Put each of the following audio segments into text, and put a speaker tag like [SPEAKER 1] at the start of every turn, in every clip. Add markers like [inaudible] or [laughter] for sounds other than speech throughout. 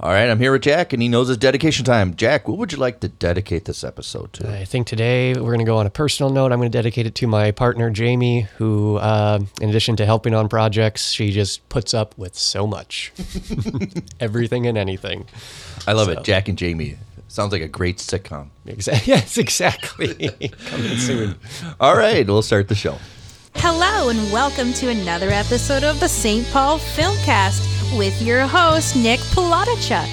[SPEAKER 1] All right, I'm here with Jack, and he knows it's dedication time. Jack, what would you like to dedicate this episode to?
[SPEAKER 2] I think today we're going to go on a personal note. I'm going to dedicate it to my partner, Jamie, who, uh, in addition to helping on projects, she just puts up with so much [laughs] [laughs] everything and anything.
[SPEAKER 1] I love it. Jack and Jamie. Sounds like a great sitcom.
[SPEAKER 2] Exactly. [laughs] Yes, exactly. Coming soon.
[SPEAKER 1] All right, we'll start the show.
[SPEAKER 3] Hello, and welcome to another episode of the St. Paul Filmcast with your host, Nick Palatichuk.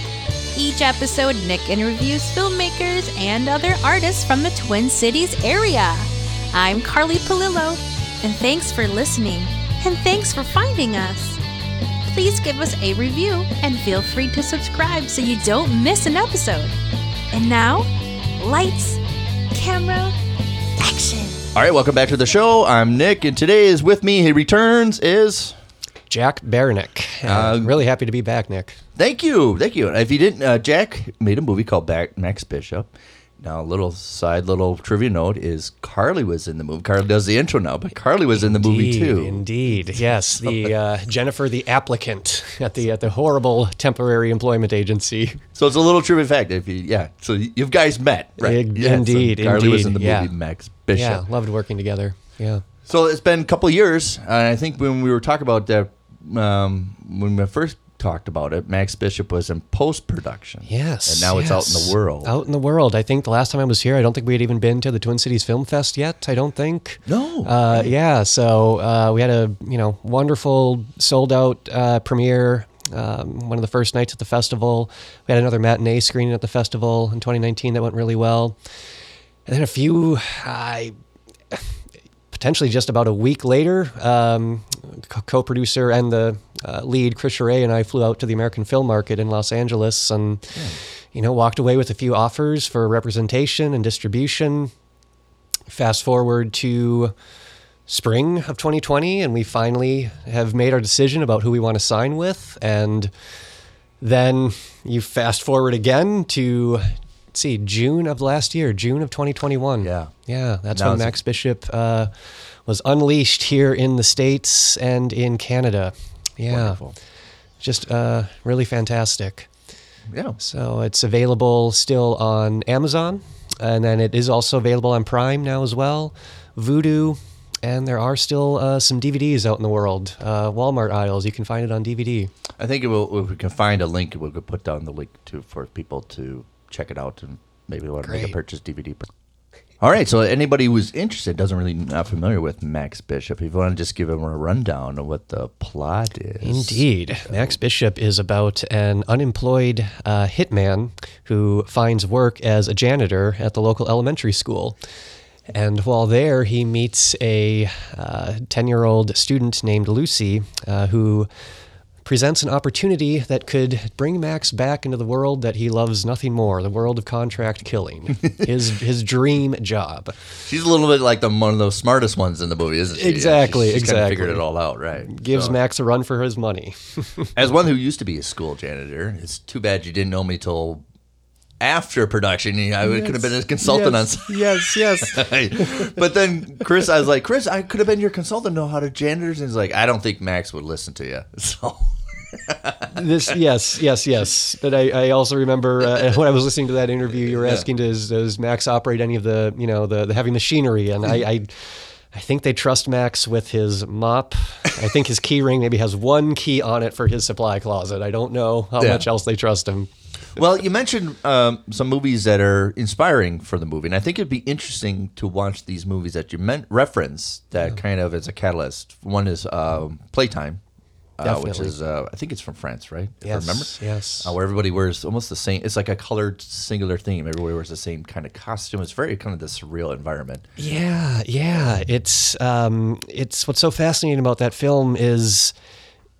[SPEAKER 3] Each episode, Nick interviews filmmakers and other artists from the Twin Cities area. I'm Carly Palillo, and thanks for listening, and thanks for finding us. Please give us a review and feel free to subscribe so you don't miss an episode. And now, lights, camera, action.
[SPEAKER 1] All right, welcome back to the show. I'm Nick, and today is with me. He returns is.
[SPEAKER 2] Jack Baranick. Uh, really happy to be back, Nick.
[SPEAKER 1] Thank you, thank you. If you didn't, uh, Jack made a movie called Back Max Bishop. Now, a little side, little trivia note is Carly was in the movie. Carly does the intro now, but Carly was in the movie too.
[SPEAKER 2] Indeed, [laughs] yes. The uh, Jennifer, the applicant at the at the horrible temporary employment agency.
[SPEAKER 1] So it's a little trivia fact. If you, yeah, so you've guys met, right?
[SPEAKER 2] Ig-
[SPEAKER 1] Yeah, so
[SPEAKER 2] indeed,
[SPEAKER 1] Carly was in the movie
[SPEAKER 2] yeah.
[SPEAKER 1] Max Bishop.
[SPEAKER 2] Yeah, loved working together. Yeah.
[SPEAKER 1] So it's been a couple of years, and I think when we were talking about that, um, when we first talked about it, Max Bishop was in post production.
[SPEAKER 2] Yes.
[SPEAKER 1] and now it's out in the world.
[SPEAKER 2] Out in the world. I think the last time I was here, I don't think we had even been to the Twin Cities Film Fest yet. I don't think.
[SPEAKER 1] No.
[SPEAKER 2] Uh, yeah. So uh, we had a you know wonderful sold out uh, premiere. Um, one of the first nights at the festival. We had another matinee screening at the festival in 2019 that went really well. And then a few, I potentially just about a week later, um, co- co-producer and the uh, lead Chris Charay and I flew out to the American Film Market in Los Angeles, and you know walked away with a few offers for representation and distribution. Fast forward to spring of 2020, and we finally have made our decision about who we want to sign with, and then you fast forward again to let's see June of last year, June of 2021.
[SPEAKER 1] Yeah.
[SPEAKER 2] yeah, that's when Max Bishop uh, was unleashed here in the states and in Canada. Yeah,
[SPEAKER 1] Wonderful.
[SPEAKER 2] just uh, really fantastic.
[SPEAKER 1] Yeah.
[SPEAKER 2] So it's available still on Amazon, and then it is also available on Prime now as well, Vudu. and there are still uh, some DVDs out in the world. Uh, Walmart aisles, you can find it on DVD.
[SPEAKER 1] I think it will, if we can find a link, we'll put down the link to for people to check it out and maybe want to make a
[SPEAKER 2] Great.
[SPEAKER 1] purchase DVD. All right, so anybody who's interested doesn't really not familiar with Max Bishop, if you want to just give them a rundown of what the plot is.
[SPEAKER 2] Indeed. Max Bishop is about an unemployed uh, hitman who finds work as a janitor at the local elementary school. And while there, he meets a 10 year old student named Lucy uh, who presents an opportunity that could bring Max back into the world that he loves nothing more the world of contract killing, [laughs] his, his dream job.
[SPEAKER 1] She's a little bit like the one of the smartest ones in the movie, isn't she?
[SPEAKER 2] Exactly,
[SPEAKER 1] She's, she's kind of figured it all out, right?
[SPEAKER 2] Gives
[SPEAKER 1] So,
[SPEAKER 2] Max a run for his money. [laughs]
[SPEAKER 1] As one who used to be a school janitor, it's too bad you didn't know me till after production. I would could have been a consultant on.
[SPEAKER 2] yes, yes. [laughs]
[SPEAKER 1] but then Chris, I was like, Chris, I could have been your consultant. Know how to janitors? And he's like, I don't think Max would listen to you. So
[SPEAKER 2] this yes yes yes. But i, I also remember uh, [laughs] when i was listening to that interview you were asking does, does max operate any of the you know the, the heavy machinery? And I, I i think they trust max with his mop. I think his key ring maybe has one key on it for his supply closet. I don't know how
[SPEAKER 1] Yeah.
[SPEAKER 2] much else they trust him.
[SPEAKER 1] Well, you mentioned um, some movies that are inspiring for the movie, and I think it'd be interesting to watch these movies that you meant reference that kind of as a catalyst. One is um, Playtime. Uh, which is, uh, I think it's from France, right? If I
[SPEAKER 2] Yes,
[SPEAKER 1] remember.
[SPEAKER 2] yes.
[SPEAKER 1] Uh, where everybody wears almost the same. It's like a colored singular theme. Everybody wears the same kind of costume. It's very kind of this surreal environment.
[SPEAKER 2] Yeah, yeah. It's um, it's what's so fascinating about that film is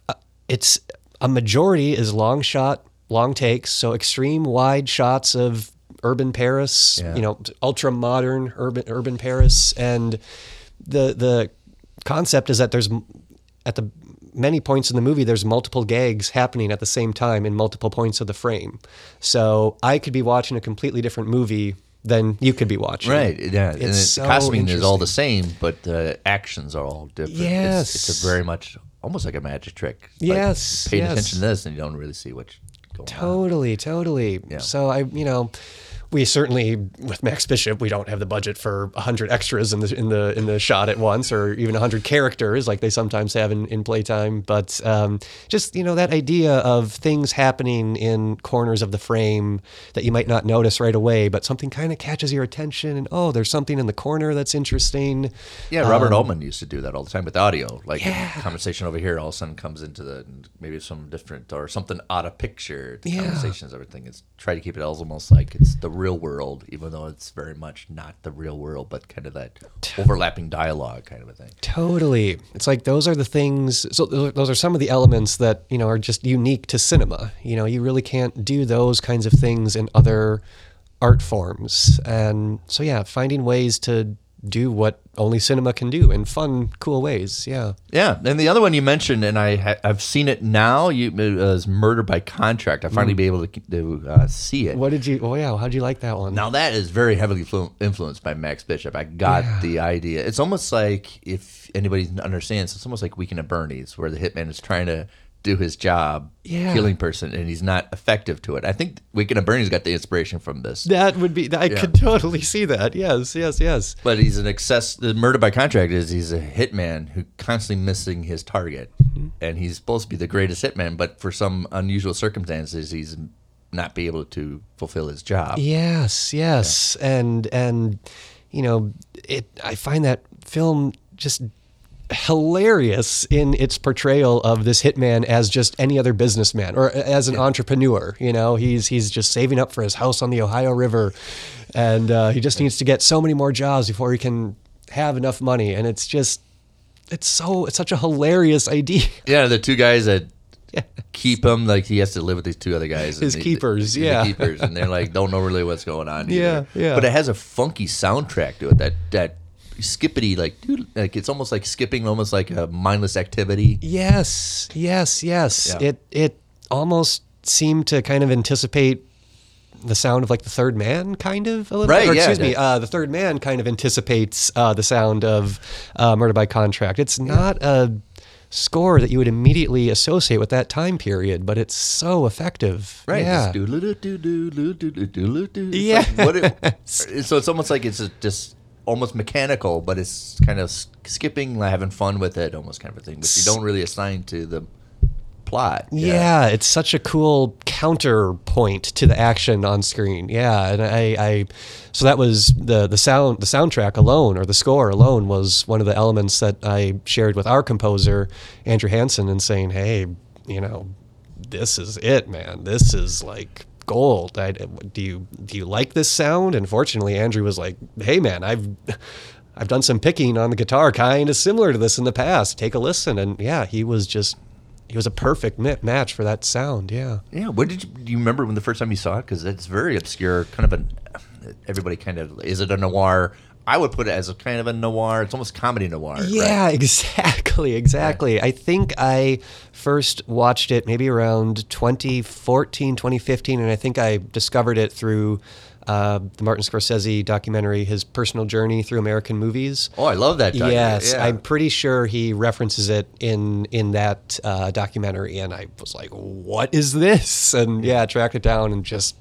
[SPEAKER 2] uh, it's a majority is long shot, long takes, so extreme wide shots of urban Paris,
[SPEAKER 1] Yeah.
[SPEAKER 2] you know, ultra modern urban urban Paris, and the the concept is that there's at the many points in the movie there's multiple gags happening at the same time in multiple points of the frame. So I could be watching a completely different movie than you could be watching.
[SPEAKER 1] Right. Yeah. and
[SPEAKER 2] It's
[SPEAKER 1] it-
[SPEAKER 2] so
[SPEAKER 1] the costuming is all the same, but the actions are all different.
[SPEAKER 2] Yes.
[SPEAKER 1] it's a very much almost like a magic trick. Like,
[SPEAKER 2] Yes,
[SPEAKER 1] pay
[SPEAKER 2] yes.
[SPEAKER 1] attention to this, and you don't really see which going on.
[SPEAKER 2] Totally, totally.
[SPEAKER 1] Yeah.
[SPEAKER 2] So I, you know, we certainly with Max Bishop, we don't have the budget for hundred extras in the in the in the shot at once, or even hundred characters like they sometimes have in, in playtime. But um, just you know that idea of things happening in corners of the frame that you might not notice right away, but something kind of catches your attention, and oh, there's something in the corner that's interesting.
[SPEAKER 1] Yeah, Robert Altman used to do that all the time with audio. Like a conversation over here, all of a sudden comes into the maybe some different or something out of picture. The
[SPEAKER 2] Yeah.
[SPEAKER 1] conversations, everything is try to keep it almost like it's the real world, even though it's very much not the real world, but kind of that overlapping dialogue kind of a thing.
[SPEAKER 2] Totally. It's like those are the things. So those are some of the elements that you know are just unique to cinema. You know, you really can't do those kinds of things in other art forms. And so yeah, finding ways to do what only cinema can do in fun, cool ways. Yeah.
[SPEAKER 1] Yeah, and the other one you mentioned, and I ha- I've seen it now. You it was Murder by Contract. I finally be able to, to uh, see it.
[SPEAKER 2] What did you? Oh yeah, how'd you like that one?
[SPEAKER 1] Now that is very heavily flu- influenced by Max Bishop. I got the idea. It's almost like if anybody understands, it's almost like Weekend at Bernie's, where the hitman is trying to do his job,
[SPEAKER 2] Yeah.
[SPEAKER 1] killing person, and he's not effective to it. I think Weekend at Bernie's got the inspiration from this.
[SPEAKER 2] That would be. I could totally see that. Yes, yes, yes.
[SPEAKER 1] But he's an excess. The murder by contract is he's a hitman who constantly missing his target,
[SPEAKER 2] Mm-hmm.
[SPEAKER 1] and he's supposed to be the greatest hitman, but for some unusual circumstances, he's not be able to fulfill his job.
[SPEAKER 2] Yes, yes, and and you know, it. I find that film just hilarious in its portrayal of this hitman as just any other businessman or as an entrepreneur. You know, he's he's just saving up for his house on the Ohio River, and uh, he just needs to get so many more jobs before he can have enough money. And it's just, it's so it's such a hilarious idea. [laughs]
[SPEAKER 1] Yeah, the two guys that keep him like he has to live with these two other guys.
[SPEAKER 2] His keepers, yeah.
[SPEAKER 1] keepers, and they're like [laughs] don't know really what's going on.
[SPEAKER 2] Yeah, yeah.
[SPEAKER 1] But it has a funky soundtrack to it. That that skippity like dude, like it's almost like skipping, almost like a mindless activity.
[SPEAKER 2] Yes, yes, yes.
[SPEAKER 1] Yeah.
[SPEAKER 2] It it almost seemed to kind of anticipate the sound of like the third man, kind of a little.
[SPEAKER 1] Right,
[SPEAKER 2] Or,
[SPEAKER 1] yeah,
[SPEAKER 2] excuse me. Uh, the third man kind of anticipates uh, the sound of uh, Murder by Contract. It's not a score that you would immediately associate with that time period, but it's so effective.
[SPEAKER 1] Right.
[SPEAKER 2] Yeah.
[SPEAKER 1] It's
[SPEAKER 2] Yeah.
[SPEAKER 1] like, what it- so it's almost like it's a- just almost mechanical, but it's kind of skipping, like, having fun with it, almost kind of a thing. But you don't really assign to the plot.
[SPEAKER 2] Yeah. it's such a cool counterpoint to the action on screen. Yeah, and I, I, so that was the the sound the soundtrack alone or the score alone was one of the elements that I shared with our composer Andrew Hansen and saying, hey, you know, this is it, man. This is like gold. I, do you do you like this sound? And fortunately, Andrew was like, hey, man, I've. I've done some picking on the guitar, kind of similar to this in the past. Take a listen, and yeah, he was just he was a perfect ma- match for that sound. Yeah.
[SPEAKER 1] Yeah. What did you, do you remember when the first time you saw it? Because it's very obscure, kind of a. Everybody kind of is it a noir? I would put it as a kind of a noir. It's almost comedy noir. right?
[SPEAKER 2] Yeah, [laughs] exactly, exactly. I think I first watched it maybe around 2014, 2015, and I think I discovered it through uh, the Martin Scorsese documentary, his personal journey through American movies.
[SPEAKER 1] Oh, I love that. documentary.
[SPEAKER 2] Yes,
[SPEAKER 1] Yeah.
[SPEAKER 2] I'm pretty sure he references it in in that uh, documentary, and I was like, "What is this?" And yeah, tracked it down and just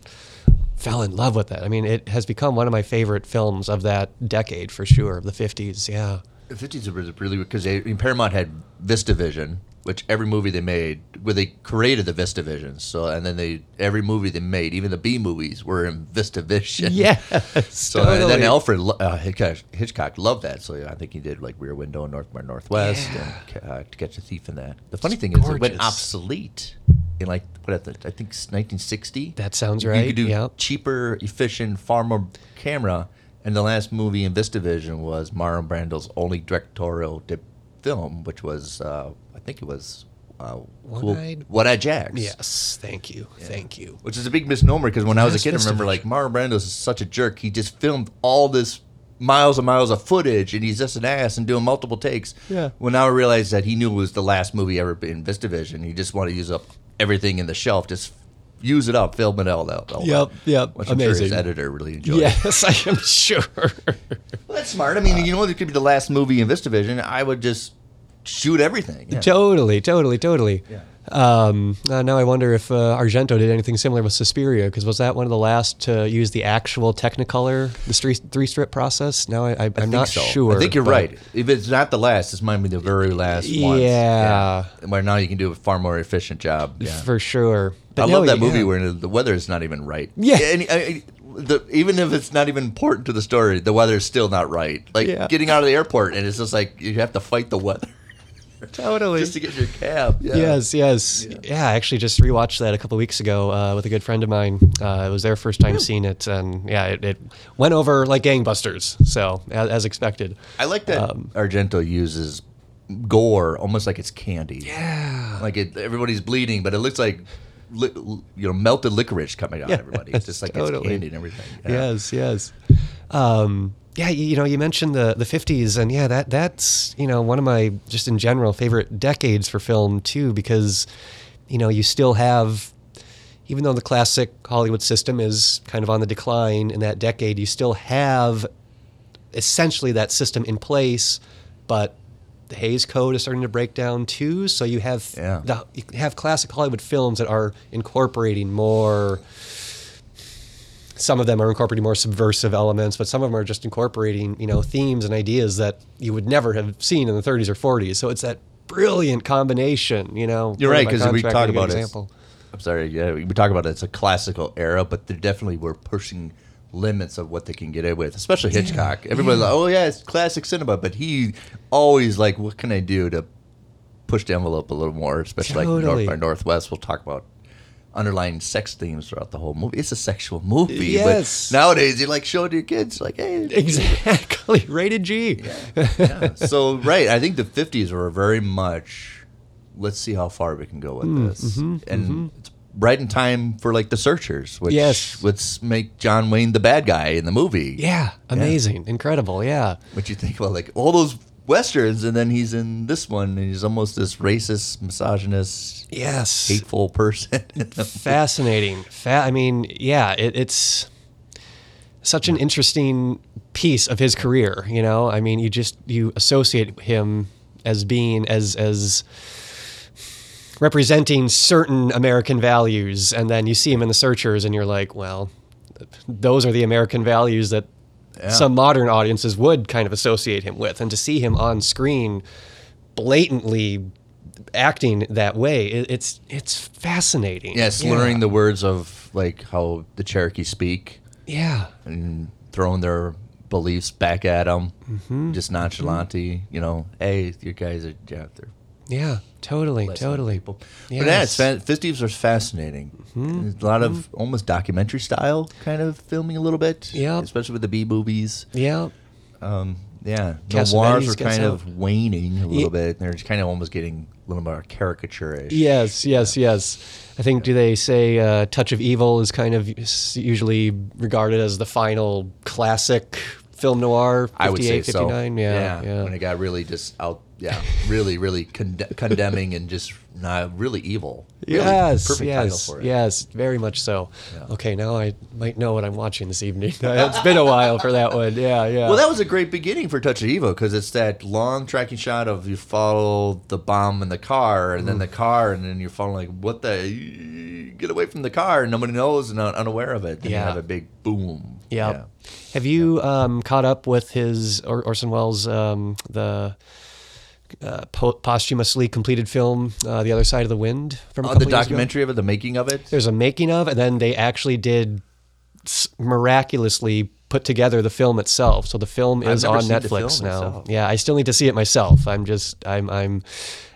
[SPEAKER 2] fell in love with it. I mean, it has become one of my favorite films of that decade for sure, of the '50s. Yeah.
[SPEAKER 1] The fifties was really because they, Paramount had VistaVision, which every movie they made, where they created the VistaVision. So and then they every movie they made, even the B movies, were in VistaVision. [laughs]
[SPEAKER 2] Yes, [laughs]
[SPEAKER 1] So and then. Alfred uh, Hitchcock, Hitchcock loved that. So I think he did like Rear Window and North by Northwest
[SPEAKER 2] Yeah.
[SPEAKER 1] and uh, To Catch a Thief in that. The funny thing is, it went obsolete in like what at the, I think it's 1960.
[SPEAKER 2] That sounds
[SPEAKER 1] You
[SPEAKER 2] right,
[SPEAKER 1] could do
[SPEAKER 2] yep.
[SPEAKER 1] cheaper, efficient, far more camera. And the last movie in VistaVision was Marlon Brando's only directorial dip film, which was uh, I think it was uh, Cool-
[SPEAKER 2] One-Eyed-
[SPEAKER 1] One-Eyed Jacks.
[SPEAKER 2] Yes, thank you, thank you.
[SPEAKER 1] Which is a big misnomer because when I was a
[SPEAKER 2] Yes,
[SPEAKER 1] kid, I remember like Marlon Brando's is such a jerk. He just filmed all this miles and miles of footage, and he's just an ass and doing multiple takes.
[SPEAKER 2] Yeah.
[SPEAKER 1] Well, now I realize that he knew it was the last movie ever in VistaVision. He just wanted to use up everything in the shelf, just use it up, film it all out. Oh, all
[SPEAKER 2] Yep, yep,
[SPEAKER 1] Which I'm sure his
[SPEAKER 2] amazing.
[SPEAKER 1] editor really enjoyed.
[SPEAKER 2] Yes, I am sure. [laughs]
[SPEAKER 1] Well, that's smart. I mean, you know, it could be the last movie in VistaVision. I would just shoot everything. Yeah.
[SPEAKER 2] Totally, totally, totally.
[SPEAKER 1] Yeah.
[SPEAKER 2] Um, uh, now I wonder if uh, Argento did anything similar with Suspiria, because was that one of the last to use the actual Technicolor, the three, three strip process? Now I,
[SPEAKER 1] think
[SPEAKER 2] not
[SPEAKER 1] so.
[SPEAKER 2] sure.
[SPEAKER 1] I think you're right. If it's not the last, this might be the very last one.
[SPEAKER 2] Yeah.
[SPEAKER 1] Where now you can do a far more efficient job. Yeah.
[SPEAKER 2] for sure. But
[SPEAKER 1] I
[SPEAKER 2] no,
[SPEAKER 1] love that
[SPEAKER 2] yeah.
[SPEAKER 1] movie where the weather is not even right.
[SPEAKER 2] Yeah.
[SPEAKER 1] And, I- the, even if it's not even important to the story, the weather is still not right. Like
[SPEAKER 2] Yeah.
[SPEAKER 1] getting out of the airport, and it's just like you have to fight the weather [laughs]
[SPEAKER 2] totally.
[SPEAKER 1] just to get your cab. Yeah.
[SPEAKER 2] Yes, yes, yeah. I actually just rewatched that a couple weeks ago uh, with a good friend of mine. Uh, it was their first time seeing it, and yeah, it, it went over like gangbusters. So as, as expected.
[SPEAKER 1] I like that
[SPEAKER 2] Um,
[SPEAKER 1] Argento uses gore almost like it's candy. Yeah. Like it, everybody's bleeding, but it looks like li- you know melted licorice coming out.
[SPEAKER 2] Yeah,
[SPEAKER 1] everybody, it's just like
[SPEAKER 2] totally.
[SPEAKER 1] it's candy and everything. Yeah.
[SPEAKER 2] Yes, yes. Um, yeah, you, you know, you mentioned the the fifties, and yeah, that that's you know one of my just in general favorite decades for film too, because you know you still have. Even though the classic Hollywood system is kind of on the decline in that decade, you still have essentially that system in place, but the Hays Code is starting to break down too. So you have
[SPEAKER 1] Yeah.
[SPEAKER 2] the, you have classic Hollywood films that are incorporating more. Some of them are incorporating more subversive elements, but some of them are just incorporating you know themes and ideas that you would never have seen in the 30s or 40s. So it's that brilliant combination. You know,
[SPEAKER 1] You're right because we talk about
[SPEAKER 2] good
[SPEAKER 1] it.
[SPEAKER 2] example.
[SPEAKER 1] I'm sorry. Yeah, we talk about it. It's a classical era, but they definitely were pushing limits of what they can get away with, especially Hitchcock. Everybody's like, "Oh yeah, it's classic cinema," but he always like, "What can I do to push the envelope a little more?" Especially like North by Northwest. We'll talk about underlying sex themes throughout the whole movie. It's a sexual movie,
[SPEAKER 2] Yes.
[SPEAKER 1] but nowadays you like show it to your kids, like, "Hey, [laughs]
[SPEAKER 2] Exactly, rated G.
[SPEAKER 1] yeah. So right, I think the '50s were very much. Let's see how far we can go with
[SPEAKER 2] Mm,
[SPEAKER 1] this,
[SPEAKER 2] mm-hmm,
[SPEAKER 1] and it's right in time for like the Searchers, which
[SPEAKER 2] Yes.
[SPEAKER 1] let's make John Wayne the bad guy in the movie.
[SPEAKER 2] Yeah, amazing, incredible. Yeah.
[SPEAKER 1] What you think about like all those westerns, and then he's in this one, and he's almost this racist, misogynist,
[SPEAKER 2] Yes.
[SPEAKER 1] hateful person. [laughs]
[SPEAKER 2] fascinating. Fa- I mean, yeah, it, it's such an interesting piece of his career. You know, I mean, you just you associate him as being as as representing certain American values, and then you see him in the Searchers, and you're like, well, those are the American values that
[SPEAKER 1] Yeah.
[SPEAKER 2] some modern audiences would kind of associate him with, and to see him on screen blatantly acting that way, it, it's it's fascinating.
[SPEAKER 1] yeah, slurring the words of like how the Cherokee speak.
[SPEAKER 2] yeah.
[SPEAKER 1] and throwing their beliefs back at them,
[SPEAKER 2] Mm-hmm.
[SPEAKER 1] just nonchalantly. You know, hey, you guys are yeah, they're
[SPEAKER 2] Yeah, totally, totally.
[SPEAKER 1] people. But yeah,
[SPEAKER 2] Yes.
[SPEAKER 1] fifties are fascinating.
[SPEAKER 2] Mm-hmm.
[SPEAKER 1] A lot of almost documentary style kind of filming a little bit.
[SPEAKER 2] Yeah.
[SPEAKER 1] especially with the B movies.
[SPEAKER 2] Yeah,
[SPEAKER 1] Um, yeah, noirs are kind
[SPEAKER 2] out.
[SPEAKER 1] of waning a little
[SPEAKER 2] Ye-
[SPEAKER 1] bit. They're kind of almost getting a little more caricature-ish.
[SPEAKER 2] yes, yes, yes. I think do they say uh, Touch of Evil is kind of usually regarded as the final classic film noir. 58,
[SPEAKER 1] I would say so.
[SPEAKER 2] 59? Yeah, yeah.
[SPEAKER 1] when it got really just out, yeah, really, really conde- condemning and just really evil. Really
[SPEAKER 2] Yes,
[SPEAKER 1] perfect
[SPEAKER 2] yes,
[SPEAKER 1] title for it.
[SPEAKER 2] yes, very much so.
[SPEAKER 1] Yeah.
[SPEAKER 2] Okay, now I might know what I'm watching this evening. [laughs] it's been a while for that one. Yeah, yeah.
[SPEAKER 1] Well, that was a great beginning for Touch of Evil because it's that long tracking shot of you follow the bomb in the car and then the car and then you're following like what the get away from the car and nobody knows and unaware of it. Then
[SPEAKER 2] Yeah.
[SPEAKER 1] you have a big boom.
[SPEAKER 2] Yeah. Have you um, caught up with his or, Orson Welles um, the uh, po- posthumously completed film uh, The Other Side of the Wind from a
[SPEAKER 1] Oh, the documentary of it, the making of it.
[SPEAKER 2] There's a making of, and then they actually did s- miraculously put together the film itself. So the film is on Netflix now.
[SPEAKER 1] itself.
[SPEAKER 2] Yeah, I still need to see it myself. I'm just I'm I'm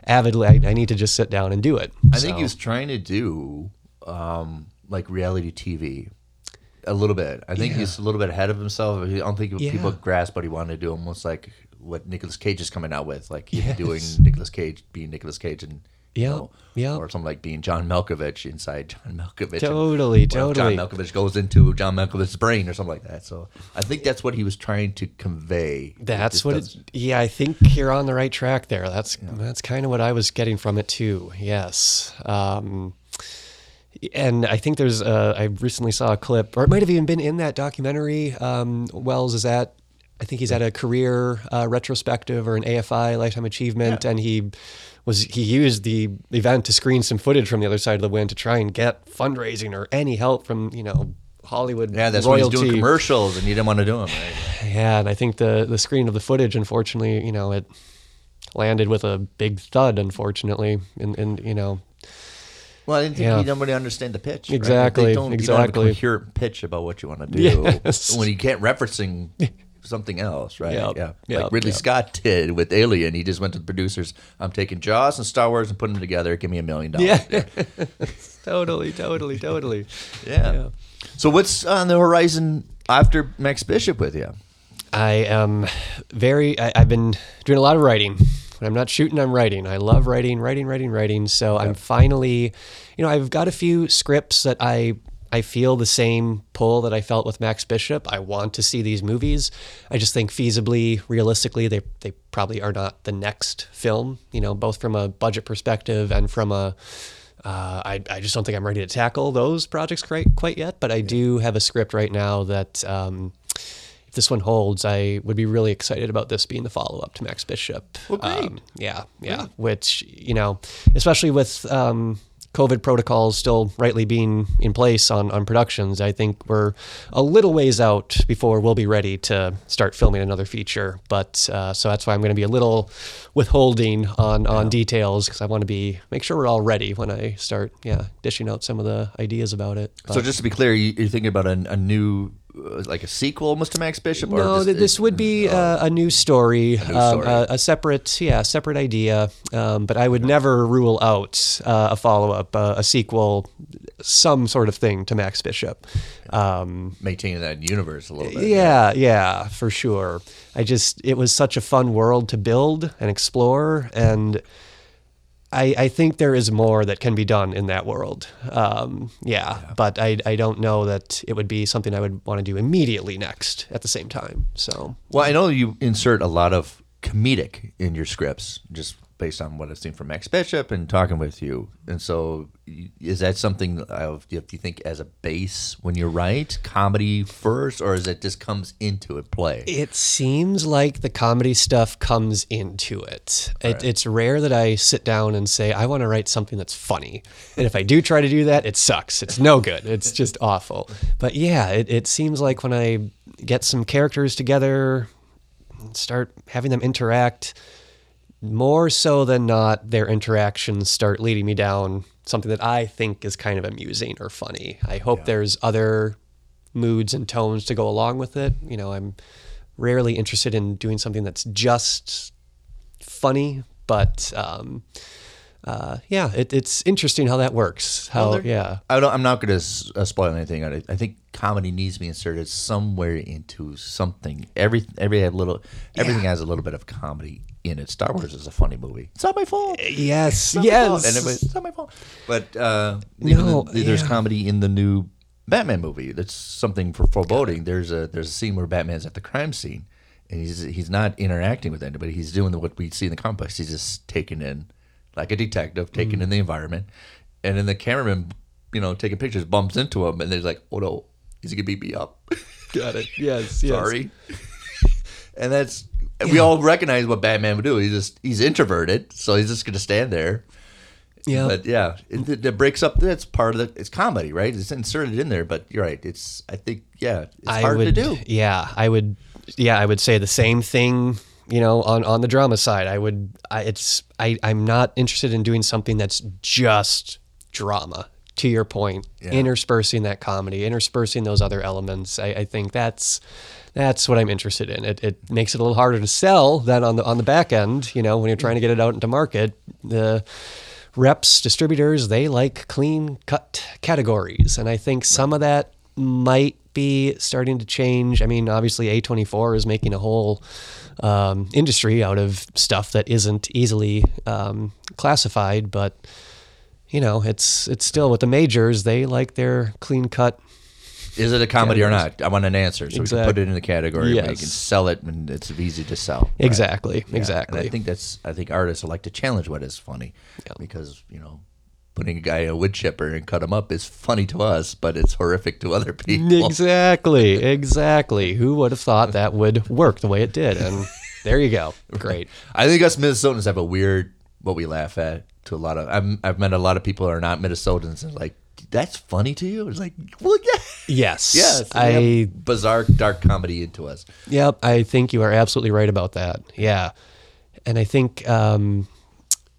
[SPEAKER 2] avidly I, I need to just sit down and do it.
[SPEAKER 1] I think
[SPEAKER 2] So-
[SPEAKER 1] he was trying to do um, like reality TV. A little bit. I think
[SPEAKER 2] Yeah.
[SPEAKER 1] he's a little bit ahead of himself. I don't think
[SPEAKER 2] Yeah.
[SPEAKER 1] people grasp what he wanted to do. Almost like what Nicolas Cage is coming out with, like
[SPEAKER 2] Yes.
[SPEAKER 1] doing Nicolas Cage being Nicolas Cage, and you
[SPEAKER 2] Yeah,
[SPEAKER 1] know,
[SPEAKER 2] yeah.
[SPEAKER 1] or something like being John Malkovich inside John Malkovich. and-
[SPEAKER 2] Totally,
[SPEAKER 1] or
[SPEAKER 2] totally.
[SPEAKER 1] John Malkovich goes into John Malkovich's brain or something like that. So I think that's what he was trying to convey.
[SPEAKER 2] That's what
[SPEAKER 1] does-
[SPEAKER 2] it. Yeah, I think you're on the right track there. That's that's kind of what I was getting from it too. Yes. Um, and I think there's. Uh, I recently saw a clip, or it might have even been in that documentary. Um, Welles is at I think he's at a career uh, retrospective or an AFI lifetime achievement, and he was he used the event to screen some footage from the other side of the wind to try and get fundraising or any help from you know Hollywood
[SPEAKER 1] Yeah, that's
[SPEAKER 2] royalty.
[SPEAKER 1] when he's doing commercials, and you didn't want to do them. Right? [sighs]
[SPEAKER 2] Yeah, and I think the the screen of the footage, unfortunately, you know, it landed with a big thud. Unfortunately, and and you know,
[SPEAKER 1] Well, I didn't think
[SPEAKER 2] Yeah.
[SPEAKER 1] you understand the pitch. right?
[SPEAKER 2] Exactly,
[SPEAKER 1] They don't, You don't
[SPEAKER 2] exactly.
[SPEAKER 1] have a coherent pitch about what you want to do [laughs]
[SPEAKER 2] Yes.
[SPEAKER 1] when you can't referencing [laughs] something else, right?
[SPEAKER 2] Yep,
[SPEAKER 1] Yeah.
[SPEAKER 2] yep,
[SPEAKER 1] like Ridley
[SPEAKER 2] yep.
[SPEAKER 1] Scott did with Alien. He just went to the producers. I'm taking Jaws and Star Wars and putting them together. Give me a million dollars.
[SPEAKER 2] yeah, [laughs] totally, totally, totally. [laughs]
[SPEAKER 1] Yeah.
[SPEAKER 2] Yeah.
[SPEAKER 1] So what's on the horizon after Max Bishop with you?
[SPEAKER 2] I am very. I, I've been doing a lot of writing. When I'm not shooting, I'm writing. I love writing, writing, writing, writing. So I'm finally, you know, I've got a few scripts that I I feel the same pull that I felt with Max Bishop. I want to see these movies. I just think feasibly, realistically, they they probably are not the next film. You know, both from a budget perspective and from a uh, I, I just don't think I'm ready to tackle those projects quite quite yet. But I do have a script right now that um, if this one holds, I would be really excited about this being the follow up to Max Bishop.
[SPEAKER 1] Well, great.
[SPEAKER 2] Um, yeah, yeah. Which you know, especially with um, COVID protocols still rightly being in place on on productions, I think we're a little ways out before we'll be ready to start filming another feature. But uh, so that's why I'm going to be a little withholding on on details because I want to be make sure we're all ready when I start, yeah, dishing out some of the ideas about it.
[SPEAKER 1] So just to be clear, you, you're thinking about a, a new, like a sequel almost to Max Bishop?
[SPEAKER 2] No,
[SPEAKER 1] just-
[SPEAKER 2] th- this would be uh, a new story,
[SPEAKER 1] new
[SPEAKER 2] um. A, a separate, yeah, separate idea. Um, but I would never rule out uh, a follow up, uh, a sequel, some sort of thing to Max Bishop. Um,
[SPEAKER 1] maintaining that universe a little bit.
[SPEAKER 2] yeah, yeah, for sure. I just, it was such a fun world to build and explore, and I, I think there is more that can be done in that world. Um, yeah, but I, I don't know that it would be something I would want to do immediately next at the same time. So.
[SPEAKER 1] Well, I know you insert a lot of comedic in your scripts, just based on what I've seen from Max Bishop and talking with you. And so, is that something of do you, think as a base when you write comedy first, or is it just comes into it play?
[SPEAKER 2] It seems like the comedy stuff comes into it. it it's rare that I sit down and say, I want to write something that's funny. And if I do try to do that, it sucks. It's no good. It's just [laughs] awful. But yeah, it, it seems like when I get some characters together, start having them interact, more so than not, their interactions start leading me down something that I think is kind of amusing or funny. I hope there's other moods and tones to go along with it. You know, I'm rarely interested in doing something that's just funny, but um, uh, yeah, it, it's interesting how that works. How
[SPEAKER 1] Well,
[SPEAKER 2] yeah,
[SPEAKER 1] I don't, I'm not going to uh, spoil anything. I, I think comedy needs to be inserted somewhere into something. Every every little everything has a little bit of comedy in it. Star Wars is a funny movie. It's not my fault.
[SPEAKER 2] yes,
[SPEAKER 1] It's not fault.
[SPEAKER 2] yes.
[SPEAKER 1] And it was- it's not my fault. But uh,
[SPEAKER 2] No,
[SPEAKER 1] the- there's
[SPEAKER 2] yeah.
[SPEAKER 1] comedy in the new Batman movie. That's something for foreboding. There's a there's a scene where Batman's at the crime scene, and he's he's not interacting with anybody. He's doing what we see in the books. He's just taking in, like a detective, taking
[SPEAKER 2] Mm.
[SPEAKER 1] in the environment, and then the cameraman, you know, taking pictures, bumps into him, and there's like, oh no, he's gonna beat me up.
[SPEAKER 2] Got it. Yes, [laughs] yes.
[SPEAKER 1] Sorry. [laughs] and that's we all recognize what Batman would do. He's just he's introverted, so he's just gonna stand there.
[SPEAKER 2] Yeah.
[SPEAKER 1] But yeah, it, it, it breaks up. That's part of the. It's comedy, right? It's inserted in there, but you're right. It's. I think. Yeah, it's
[SPEAKER 2] I
[SPEAKER 1] hard
[SPEAKER 2] would,
[SPEAKER 1] to do.
[SPEAKER 2] Yeah, I would. Yeah, I would say the same thing. You know, on on the drama side, I would. I, it's. I I'm not interested in doing something that's just drama. To your point,
[SPEAKER 1] Yeah.
[SPEAKER 2] interspersing that comedy, interspersing those other elements. I, I think that's that's what I'm interested in. It, it makes it a little harder to sell than on the on the back end. You know, when you're trying to get it out into market, the reps, distributors, they like clean cut categories. And I think some of that might be starting to change. I mean, obviously, A24 is making a whole um, industry out of stuff that isn't easily um, classified, but. You know, it's it's still with the majors. They like their clean cut.
[SPEAKER 1] Is it a comedy or not? I want an answer, so we can put it in the category
[SPEAKER 2] Yes.
[SPEAKER 1] can sell it, and it's easy to sell.
[SPEAKER 2] Exactly,
[SPEAKER 1] Yeah.
[SPEAKER 2] exactly.
[SPEAKER 1] And I think that's. I think artists like to challenge what is funny,
[SPEAKER 2] Yeah.
[SPEAKER 1] because you know, putting a guy in a wood chipper and cut him up is funny to us, but it's horrific to other people.
[SPEAKER 2] Exactly, [laughs] exactly. Who would have thought that would work the way it did? And there you go. [laughs] Great.
[SPEAKER 1] I think us Minnesotans have a weird what we laugh at to a lot of. I've, I've met a lot of people who are not Minnesotans and like that's funny to you. It's like well yeah
[SPEAKER 2] Yes. [laughs]
[SPEAKER 1] yes
[SPEAKER 2] I
[SPEAKER 1] I bizarre dark comedy into us.
[SPEAKER 2] Yep, I think you are absolutely right about that. Yeah, and I think, um,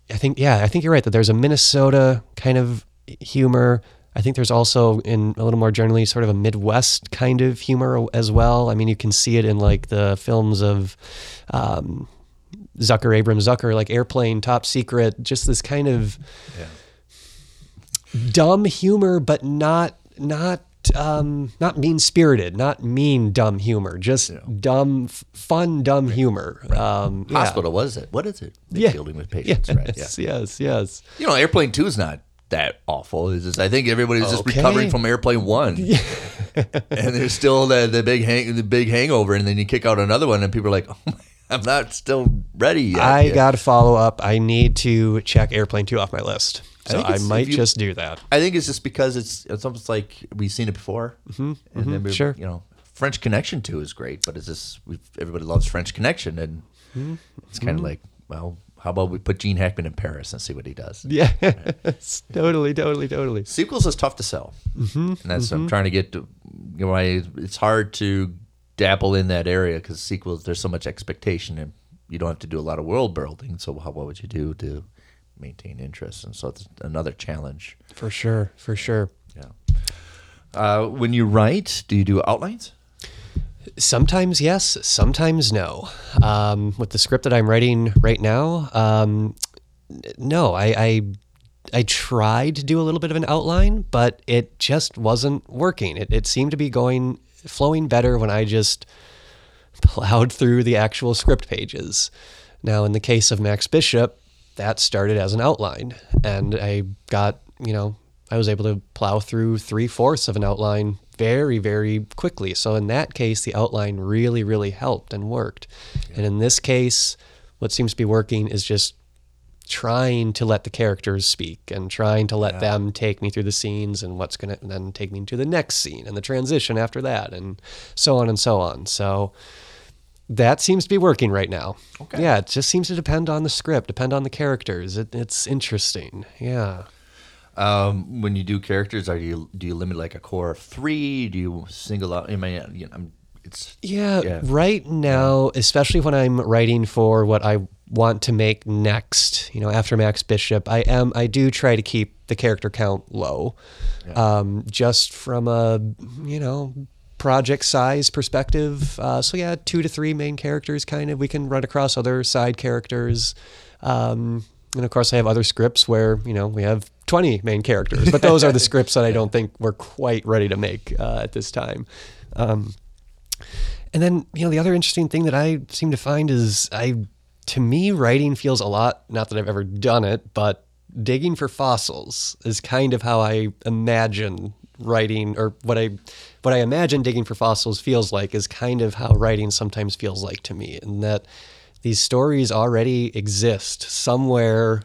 [SPEAKER 2] I think, yeah, I think you're right that there's a Minnesota kind of humor. I think there's also in a little more generally sort of a Midwest kind of humor as well. I mean, you can see it in like the films of um, Zucker, Abrahams Zucker, like Airplane, Top Secret, just this kind of dumb humor, but not not um, not mean spirited, not mean dumb humor, just dumb, f- fun dumb humor. Um, yeah.
[SPEAKER 1] Hospital, what is it? What is it? They're
[SPEAKER 2] Yeah.
[SPEAKER 1] Dealing with patients, right? Yeah.
[SPEAKER 2] Yes, yes, yes.
[SPEAKER 1] You know, Airplane Two is not that awful. It's just I think everybody's just recovering from Airplane One, [laughs] and there's still the the big hang the big hangover, and then you kick out another one, and people are like, "Oh my, I'm not still ready yet."
[SPEAKER 2] I got to follow up. I need to check Airplane 2 off my list. So
[SPEAKER 1] think
[SPEAKER 2] I, might
[SPEAKER 1] you-
[SPEAKER 2] just do that.
[SPEAKER 1] I think it's just because it's it's almost like we've seen it before, mm-hmm, and then we,
[SPEAKER 2] sure.
[SPEAKER 1] you know, French Connection Two is great, but it's just we've, everybody loves French Connection, and
[SPEAKER 2] Mm-hmm.
[SPEAKER 1] it's kind of like, well, how about we put Gene Hackman in Paris and see what he does?
[SPEAKER 2] Yeah, [laughs] totally, totally, totally.
[SPEAKER 1] sequels is tough to sell, mm-hmm, and that's I'm trying to get to. You know, I, it's hard to dabble in that area because sequels there's so much expectation and you don't have to do a lot of world building. So how what would you do to maintain interest? And so it's another challenge.
[SPEAKER 2] For sure, for sure.
[SPEAKER 1] Yeah. Uh, when you write, do you do outlines?
[SPEAKER 2] Sometimes yes, sometimes no. Um, with the script that I'm writing right now, um, no, I, I I tried to do a little bit of an outline, but it just wasn't working. It, it seemed to be going flowing better when I just plowed through the actual script pages. Now, in the case of Max Bishop, that started as an outline, and I got you know I was able to plow through three fourths of an outline very very quickly. So in that case, the outline really really helped and worked. And in this case, what seems to be working is just trying to let the characters speak and trying to let them take me through the scenes and what's going to then take me to the next scene and the transition after that and so on and so on. So that seems to be working right now.
[SPEAKER 1] Okay.
[SPEAKER 2] Yeah, it just seems to depend on the script, depend on the characters. It, it's interesting. Yeah.
[SPEAKER 1] Um, when you do characters, are you do you limit like a core of three? Do you single out? I mean, you know, I'm, it's
[SPEAKER 2] Yeah,
[SPEAKER 1] Yeah.
[SPEAKER 2] right now, especially when I'm writing for what I want to make next, you know, after Max Bishop, I am I do try to keep the character count low. Um, just from a, you know, project size perspective. Uh, so yeah, 2 to 3 main characters kind of we can run across other side characters. Um, and of course, I have other scripts where you know we have 20 main characters, but those are the [laughs] scripts that I don't think we're quite ready to make uh, at this time. Um, and then, you know, the other interesting thing that I seem to find is I, to me, writing feels a lot, not that I've ever done it, but digging for fossils is kind of how I imagine writing or what I, what I imagine digging for fossils feels like is kind of how writing sometimes feels like to me. And that these stories already exist somewhere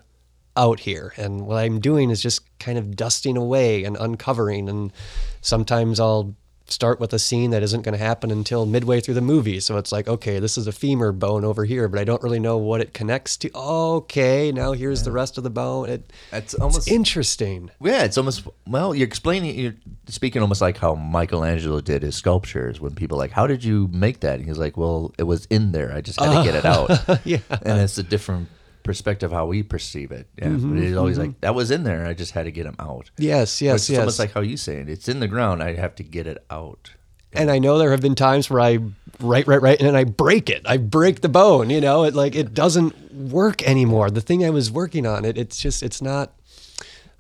[SPEAKER 2] out here. And what I'm doing is just kind of dusting away and uncovering. And sometimes I'll start with a scene that isn't going to happen until midway through the movie. So it's like, okay, this is a femur bone over here, but I don't really know what it connects to. Okay, now here's the rest of the bone. It,
[SPEAKER 1] it's almost
[SPEAKER 2] interesting.
[SPEAKER 1] Yeah, it's almost well. You're explaining. You're speaking almost like how Michelangelo did his sculptures. When people like, "How did you make that?" And he's like, "Well, it was in there. I just had to get it [laughs] out."
[SPEAKER 2] Yeah.
[SPEAKER 1] and it's a different perspective how we perceive it. Yeah, mm-hmm, but it's always mm-hmm. like that was in there. I just had to get him out.
[SPEAKER 2] Yes, yes,
[SPEAKER 1] it's
[SPEAKER 2] yes.
[SPEAKER 1] almost like how you say it. It's in the ground. I have to get it out.
[SPEAKER 2] and I know there have been times where I write, write, write, and then I break it. I break the bone. You know, it like it doesn't work anymore. The thing I was working on, it it's just it's not.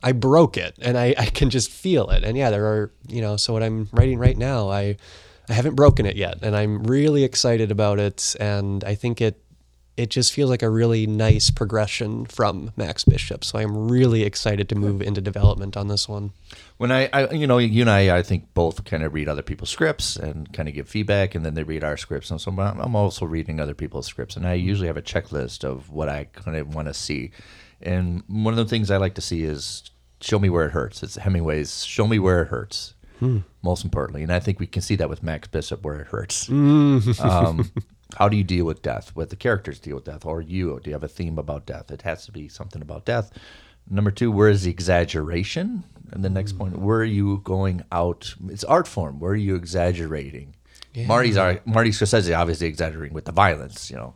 [SPEAKER 2] I broke it, and I I can just feel it. And yeah, there are you know. So what I'm writing right now, I I haven't broken it yet, and I'm really excited about it. And I think it it just feels like a really nice progression from Max Bishop. So I'm really excited to move into development on this one.
[SPEAKER 1] When I, I, you know, you and I, I think both kind of read other people's scripts and kind of give feedback, and then they read our scripts. And so I'm I'm also reading other people's scripts, and I mm-hmm. usually have a checklist of what I kind of want to see. And one of the things I like to see is show me where it hurts. It's Hemingway's "Show me where it hurts." Hmm. Most importantly, and I think we can see that with Max Bishop where it hurts. Mm. um, [laughs] how do you deal with death? What the characters deal with death, or you? Do you have a theme about death? It has to be something about death. Number two, where is the exaggeration? And the next point, where are you going out? It's art form. Where are you exaggerating? Marty's are Marty Scorsese obviously exaggerating with the violence, you know.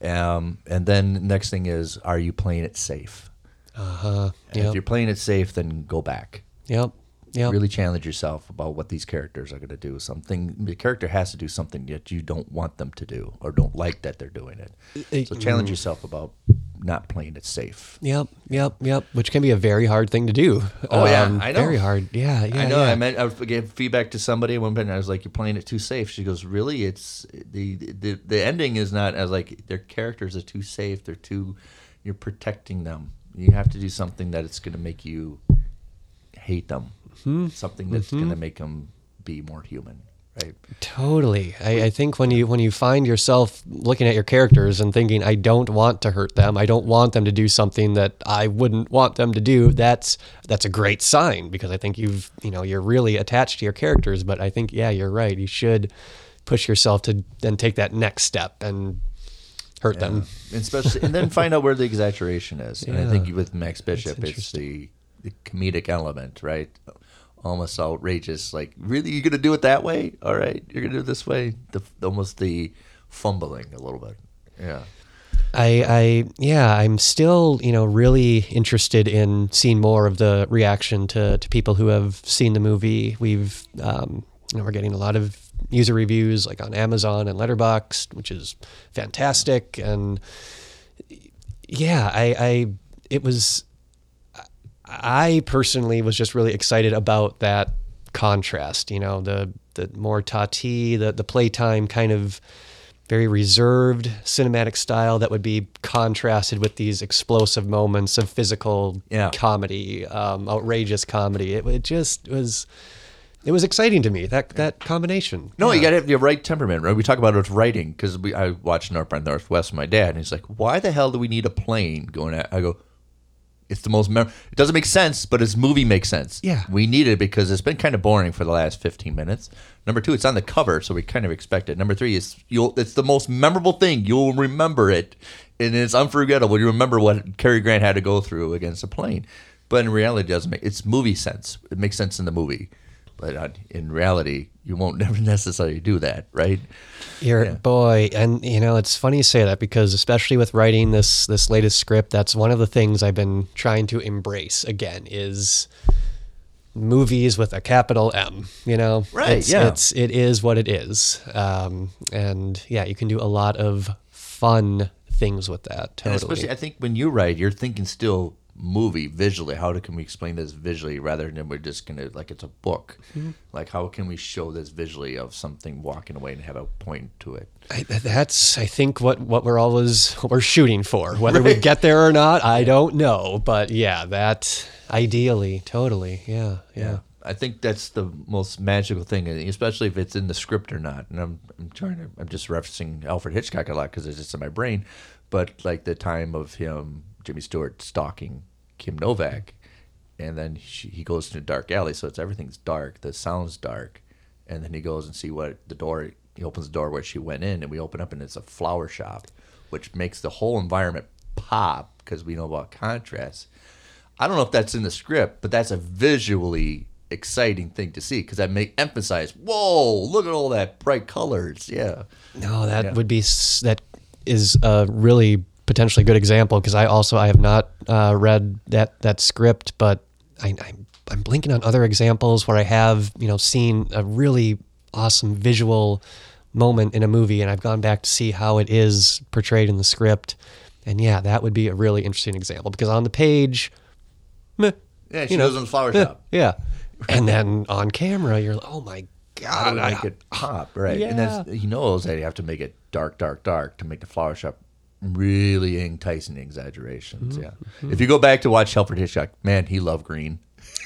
[SPEAKER 1] Um, and then next thing is, are you playing it safe?
[SPEAKER 2] Uh-huh. Yep.
[SPEAKER 1] If you're playing it safe, then go back.
[SPEAKER 2] Yep. Yep.
[SPEAKER 1] Really challenge yourself about what these characters are going to do. Something the character has to do something that you don't want them to do or don't like that they're doing it. So challenge yourself about not playing it safe.
[SPEAKER 2] Yep, yep, yep. Which can be a very hard thing to do.
[SPEAKER 1] Oh, yeah,
[SPEAKER 2] Um,
[SPEAKER 1] I know.
[SPEAKER 2] Very hard. Yeah, yeah.
[SPEAKER 1] I know.
[SPEAKER 2] yeah.
[SPEAKER 1] I meant I gave feedback to somebody at one point. And I was like, "You're playing it too safe." She goes, "Really? It's the the the ending is not as like their characters are too safe. They're too. You're protecting them. You have to do something that it's going to make you hate them.
[SPEAKER 2] Hmm.
[SPEAKER 1] Something that's
[SPEAKER 2] Mm-hmm.
[SPEAKER 1] going to make them be more human, right?
[SPEAKER 2] Totally. I, I think when you when you find yourself looking at your characters and thinking, I don't want to hurt them. I don't want them to do something that I wouldn't want them to do. That's that's a great sign because I think you've you know you're really attached to your characters. But I think yeah, you're right. You should push yourself to then take that next step and hurt them.
[SPEAKER 1] And especially, and then [laughs] find out where the exaggeration is. And I think with Max Bishop, it's the, the comedic element, right? Almost outrageous. Like, really, you're gonna do it that way? All right, you're gonna do it this way. The almost the fumbling a little bit. Yeah.
[SPEAKER 2] I, I, yeah, I'm still, you know, really interested in seeing more of the reaction to, to people who have seen the movie. We've, um, you know, we're getting a lot of user reviews like on Amazon and Letterboxd, which is fantastic. And yeah, I, I, it was, I personally was just really excited about that contrast. You know, the the more Tati, the the playtime kind of very reserved cinematic style that would be contrasted with these explosive moments of physical
[SPEAKER 1] Yeah.
[SPEAKER 2] comedy, um, outrageous comedy. It, it just was. It was exciting to me that that combination.
[SPEAKER 1] No, you got to have the right temperament, right? We talk about it with writing because we I watched North by Northwest with my dad, and he's like, "Why the hell do we need a plane going at?" I go, "It's the most. Mem- it doesn't make sense, but its movie makes sense.
[SPEAKER 2] Yeah.
[SPEAKER 1] we need it because it's been kind of boring for the last fifteen minutes. Number two, it's on the cover, so we kind of expect it. Number three is you'll. It's the most memorable thing. You'll remember it, and it's unforgettable. You remember what Cary Grant had to go through against a plane, but in reality, it doesn't make. It's movie sense. It makes sense in the movie." But in reality, you won't [laughs] never necessarily do that, right?
[SPEAKER 2] You're
[SPEAKER 1] Yeah.
[SPEAKER 2] boy, and you know it's funny you say that because especially with writing this this latest script, that's one of the things I've been trying to embrace again is movies with a capital M. You know,
[SPEAKER 1] Right,
[SPEAKER 2] It's,
[SPEAKER 1] yeah.
[SPEAKER 2] It's it is what it is, um, and yeah, you can do a lot of fun things with that.
[SPEAKER 1] And
[SPEAKER 2] Totally.
[SPEAKER 1] especially, I think when you write, you're thinking still movie visually. How can we explain this visually rather than we're just gonna like it's a book?
[SPEAKER 2] Mm-hmm.
[SPEAKER 1] Like how can we show this visually of something walking away and have a point to it?
[SPEAKER 2] I, that's I think what what we're always what we're shooting for. Whether we get there or not, I don't know. But yeah, that ideally, totally, yeah, yeah.
[SPEAKER 1] I think that's the most magical thing, especially if it's in the script or not. And I'm, I'm trying to, I'm just referencing Alfred Hitchcock a lot because it's just in my brain. But like the time of him, Jimmy Stewart stalking Kim Novak, and then she, he goes to a dark alley, so it's everything's dark, the sound's dark, and then he goes and see what the door. He opens the door where she went in, and we open up, and it's a flower shop, which makes the whole environment pop because we know about contrast. I don't know if that's in the script, but that's a visually exciting thing to see because that make emphasize. Whoa! Look at all that bright colors. Yeah,
[SPEAKER 2] No, that
[SPEAKER 1] Yeah.
[SPEAKER 2] would be that is a really potentially good example because I also I have not uh, read that that script, but I, I'm I'm blinking on other examples where I have you know seen a really awesome visual moment in a movie, and I've gone back to see how it is portrayed in the script, and yeah, that would be a really interesting example because on the page, meh,
[SPEAKER 1] yeah. She
[SPEAKER 2] You know,
[SPEAKER 1] goes in the flower
[SPEAKER 2] eh,
[SPEAKER 1] shop.
[SPEAKER 2] yeah, and then on camera you're like, oh my god, I-
[SPEAKER 1] it pop, right? And that's he knows that you have to make it dark, dark, dark to make the flower shop really enticing exaggerations.
[SPEAKER 2] Mm-hmm.
[SPEAKER 1] Yeah. If you go back to watch Alfred Hitchcock, man, he loved green.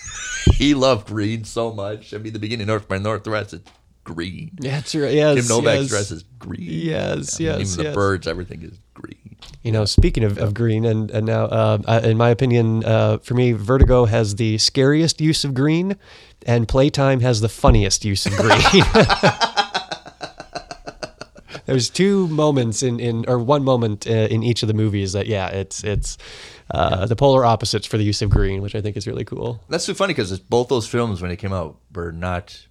[SPEAKER 1] [laughs] he loved green so much. I mean, the beginning of North by Northwest, it's green.
[SPEAKER 2] That's right. Yes,
[SPEAKER 1] Kim Novak's
[SPEAKER 2] yes.
[SPEAKER 1] dress is green.
[SPEAKER 2] Yes,
[SPEAKER 1] I mean,
[SPEAKER 2] yes,
[SPEAKER 1] Even the birds, everything is green.
[SPEAKER 2] You know, speaking of, of green, and and now, uh, uh, in my opinion, uh, for me, Vertigo has the scariest use of green, and Playtime has the funniest use of green. [laughs] [laughs] There's two moments in, in or one moment uh, in each of the movies that yeah, it's it's uh, the polar opposites for the use of green, which I think is really cool.
[SPEAKER 1] That's so funny because both those films when they came out were not